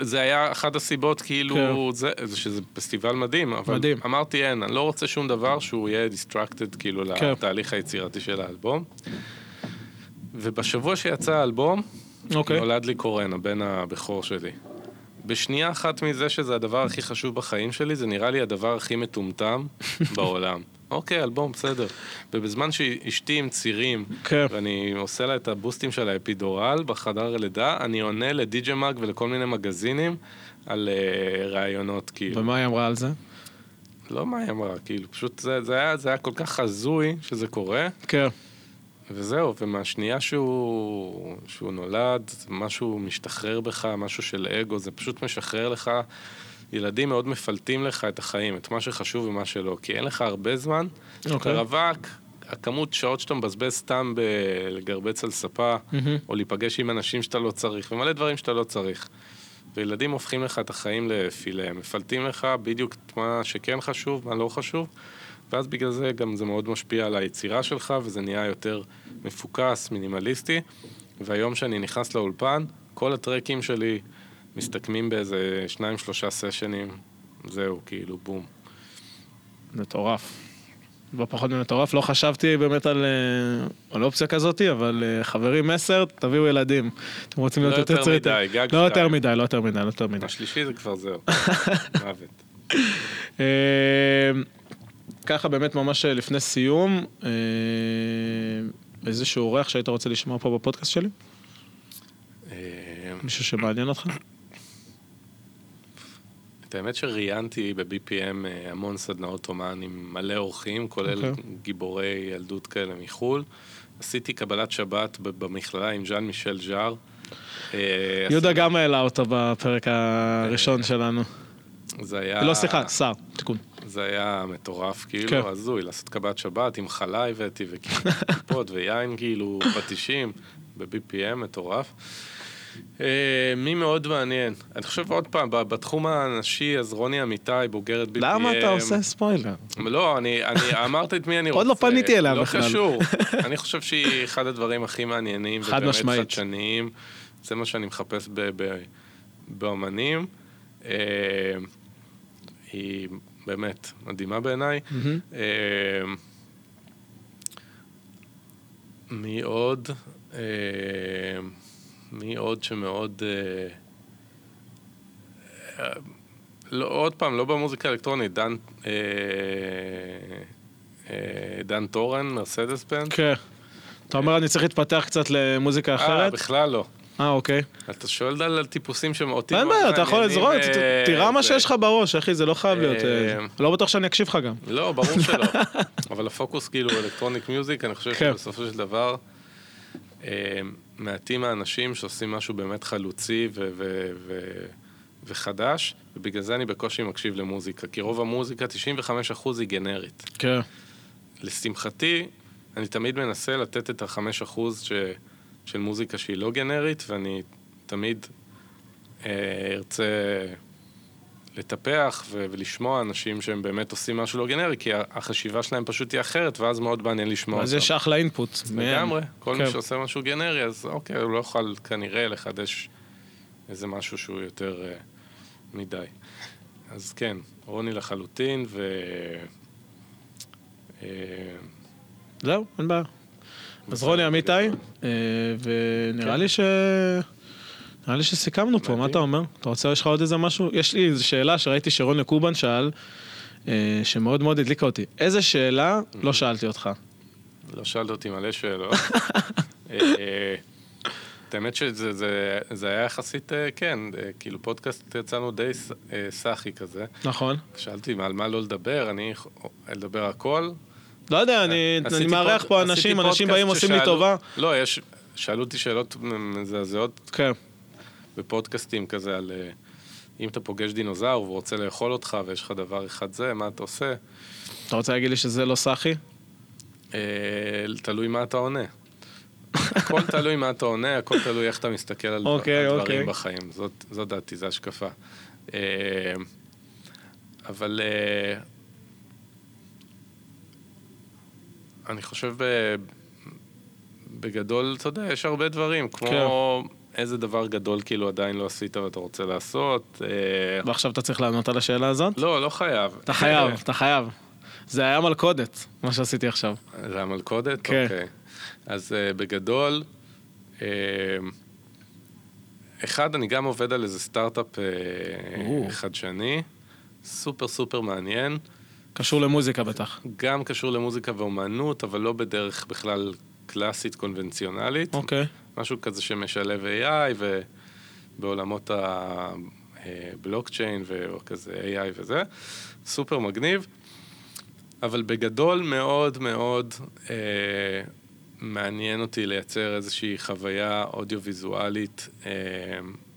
זה היה אחת הסיבות, כאילו, כן. זה, זה שזה פסטיבל מדהים, אבל מדהים. אמרתי, אין, אני לא רוצה שום דבר שהוא יהיה דיסטרקטד, כאילו, כן. לתהליך היצירתי של האלבום. ובשבוע שיצא האלבום, אוקיי. נולד לי קורן, הבן הבכור שלי. בשנייה אחת מזה שזה הדבר הכי חשוב בחיים שלי, זה נראה לי הדבר הכי מטומטם בעולם. אוקיי, אלבום, בסדר. ובזמן שאשתי עם צירים, כן. ואני עושה לה את הבוסטים של האפידורל בחדר הלידה, אני עונה לדי.ג'י מאג ולכל מיני מגזינים על uh, ראיונות, כאילו. ומה היא אמרה על זה? לא מה היא אמרה, כאילו, פשוט זה, זה, היה, זה היה כל כך הזוי שזה קורה, כן. וזהו, ומהשנייה שהוא, שהוא נולד, משהו משתחרר בך, משהו של אגו, זה פשוט משחרר לך. ילדים מאוד מפלטים לך את החיים, את מה שחשוב ומה שלא, כי אין לך הרבה זמן. אוקיי. אתה רווק, הכמות שעות שאתה מבזבז סתם בלגרבץ על ספה, מהמם. או להיפגש עם אנשים שאתה לא צריך, ומלא דברים שאתה לא צריך. וילדים הופכים לך את החיים לפילה, מפלטים לך בדיוק את מה שכן חשוב, מה לא חשוב, ואז בגלל זה גם זה מאוד משפיע על היצירה שלך, וזה נהיה יותר מפוקס, מינימליסטי. והיום שאני נכנס לאולפן, כל הטרקים שלי מסתכמים באיזה שניים, שלושה סשנים, זהו, כאילו, בום. מטורף. לא פחות ממטורף, לא חשבתי באמת על, אה, על אופציה כזאתי, אבל אה, חברים מסר, תביאו ילדים. אתם רוצים להיות לא יותר. מדי, גג לא יותר שתיים. מדי, לא יותר מדי, לא יותר מדי. השלישי זה כבר זהו, מוות. אה, ככה באמת ממש לפני סיום, איזשהו אורח שהיית רוצה לשמוע פה בפודקאסט שלי? מישהו שמעניין אותך? את האמת שראיינתי ב-BPM אה, המון סדנאות אומן עם מלא אורחים, כולל אוקיי. גיבורי ילדות כאלה מחו"ל. עשיתי קבלת שבת במכללה עם ז'אן מישל ז'אר. אה, יהודה גם העלה אותו בפרק הראשון שלנו. זה היה... לא, סליחה, שר, תיקון. זה היה מטורף, כן. כאילו, הזוי, לעשות קבלת שבת עם חלה הבאתי, וכיפות ויין, כאילו, פטישים, ב-BPM, מטורף. אה, מי מאוד מעניין? אני חושב עוד פעם, בתחום הנשי, אז רוני אמיתי, בוגרת BPM. למה אתה עושה ספוילר? לא, אני, אני אמרת את מי אני רוצה. עוד לא פניתי אליה לא בכלל. קשור. אני חושב שהיא אחד הדברים הכי מעניינים. חד ובאמת משמעית. חדשניים. זה מה שאני מחפש ב- ב- באמנים. אה, היא באמת מדהימה בעיניי. אה, מי עוד? אה, מי עוד שמאוד... אה, אה, לא, עוד פעם, לא במוזיקה האלקטרונית, דן, אה, אה, דן טורן, מרסדס בנד. כן. אתה אומר אני צריך להתפתח קצת למוזיקה אה, אחרת? בכלל לא. אה, אוקיי. אתה שואל על, טיפוסים שאותי אין מאוד בעיה, אתה יכול לזרוק, ת- אה, תירה מה שיש לך בראש, אחי, זה לא חייב להיות... אה, אה, לא בטוח שאני אקשיב לך גם. לא, ברור שלא. אבל הפוקוס כאילו אלקטרוניק מיוזיק, אני חושב כן. שבסופו של דבר, אה, מעטים האנשים שעושים משהו באמת חלוצי ו- ו- ו- וחדש, ובגלל זה אני בקושי מקשיב למוזיקה, כי רוב המוזיקה, 95% היא גנרית. כן. לשמחתי, אני תמיד מנסה לתת את ה-5% ש... של מוזיקה שהיא לא גנרית, ואני תמיד אה, ארצה לטפח ו- ולשמוע אנשים שהם באמת עושים משהו לא גנרי, כי החשיבה שלהם פשוט היא אחרת, ואז מאוד מעניין לשמוע אז אותם. יש אחלה אינפוט. לגמרי, כל כן. מי שעושה משהו גנרי, אז אוקיי, הוא לא יוכל כנראה לחדש איזה משהו שהוא יותר אה, מדי. אז כן, רוני לחלוטין, ו... אה, זהו, אין בעיה. אז רוני אמיתי, אה, ונראה לי ש... נראה לי שסיכמנו פה, מה. אתה אומר? אתה רוצה, יש לך עוד איזה משהו? יש לי איזו שאלה שראיתי שרון לקובן שאל, אה, שמאוד מאוד הדליקה אותי. איזה שאלה לא שאלתי אותך? לא שאלת אותי מלא שאלות. אה, את האמת שזה זה, זה היה יחסית, אה, כן, כאילו פודקאסט יצאנו די סאחי כזה. נכון. שאלתי על מה לא לדבר, אני לדבר הכל. לא יודע, אני מארח פה אנשים, אנשים באים עושים לי טובה. לא, יש, שאלו אותי שאלות מזעזעות כן. בפודקאסטים כזה על אה, אם אתה פוגש דינוזאור והוא רוצה לאכול אותך ויש לך דבר אחד זה, מה אתה עושה? אתה רוצה להגיד לי שזה לא סאחי? אה, תלוי מה אתה עונה. הכל תלוי מה אתה עונה, הכל תלוי איך אתה מסתכל על דבר- אוקיי, אוקיי. דברים בחיים. זאת, דעתי, זו השקפה. אה, אבל אני חושב בגדול, אתה יודע, יש הרבה דברים, כמו איזה דבר גדול כאילו עדיין לא עשית ואתה רוצה לעשות. אה, ועכשיו אתה צריך לענות על השאלה הזאת? לא, לא חייב. אתה חייב, אתה חייב. זה היה מלכודת, מה שעשיתי עכשיו. זה המלכודת? כן. אוקיי. אז uh, בגדול, uh, אחד, אני גם עובד על איזה סטארט-אפ uh. חדשני, סופר סופר מעניין, קשור למוזיקה בטח. גם קשור למוזיקה ואומנות, אבל לא בדרך בכלל קלאסית קונבנציונלית. אוקיי. משהו כזה שמשלב AI ובעולמות הבלוקצ'יין וכזה AI וזה, סופר מגניב, אבל בגדול מאוד מאוד אה, מעניין אותי לייצר איזושהי חוויה אודיו-ויזואלית אה,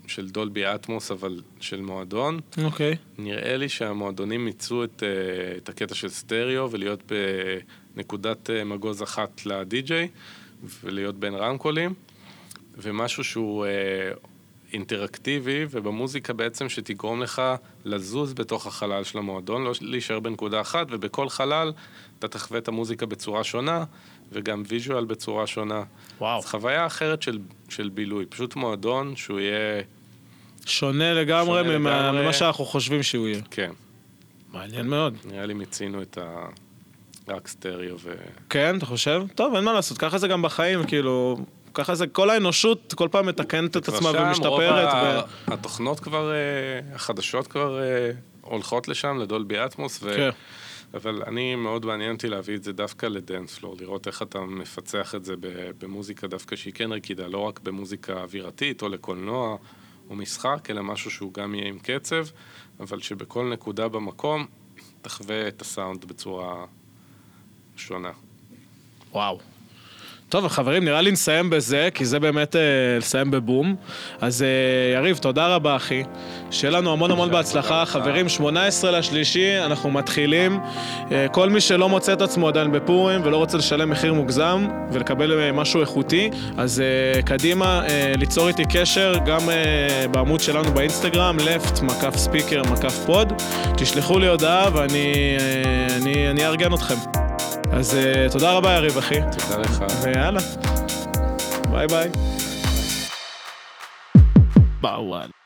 של דולבי אטמוס, אבל של מועדון. אוקיי. נראה לי שהמועדונים מיצו את, אה, את הקטע של סטריאו ולהיות בנקודת אה, מגוז אחת לדי-ג'יי ולהיות בין רמקולים ומשהו שהוא אה, אינטראקטיבי ובמוזיקה בעצם שתגרום לך לזוז בתוך החלל של המועדון, לא להישאר בנקודה אחת ובכל חלל אתה תחווה את המוזיקה בצורה שונה וגם ויז'ואל בצורה שונה. וואו. אז חוויה אחרת של, של בילוי, פשוט מועדון שהוא יהיה, שונה לגמרי שונה ממה לגמרי. ממה שאנחנו חושבים שהוא יהיה. כן. מעניין מאוד. נראה לי מיצינו את ה... רק סטריאו ו... כן. אתה חושב? טוב, אין מה לעשות, ככה זה גם בחיים, כאילו... ככה זה, כל האנושות כל פעם מתקנת את עצמה ומשתפרת. ו... התוכנות כבר, אה, החדשות כבר אה, הולכות לשם, לדולבי אטמוס, ו... כן. אבל אני, מאוד מעניין אותי להביא את זה דווקא לדנס פלור, לראות איך אתה מפצח את זה במוזיקה דווקא שהיא כן רקידה, לא רק במוזיקה אווירתית או לקולנוע או משחק, אלא משהו שהוא גם יהיה עם קצב, אבל שבכל נקודה במקום תחווה את הסאונד בצורה שונה. וואו. טוב, חברים, נראה לי נסיים בזה, כי זה באמת אה, לסיים בבום. אז אה, יריב, תודה רבה, אחי. שיהיה לנו המון המון בהצלחה. חברים, 18 לשלישי, אנחנו מתחילים. אה, כל מי שלא מוצא את עצמו עדיין בפורים ולא רוצה לשלם מחיר מוגזם ולקבל אה, משהו איכותי, אז אה, קדימה, אה, ליצור איתי קשר, גם אה, בעמוד שלנו באינסטגרם, לפט, מקף ספיקר, מקף פוד. תשלחו לי הודעה ואני אה, אני, אני אארגן אתכם. אז אה, תודה רבה, יריב, אחי. תודה לך. ויאללה. ביי ביי. בוואל.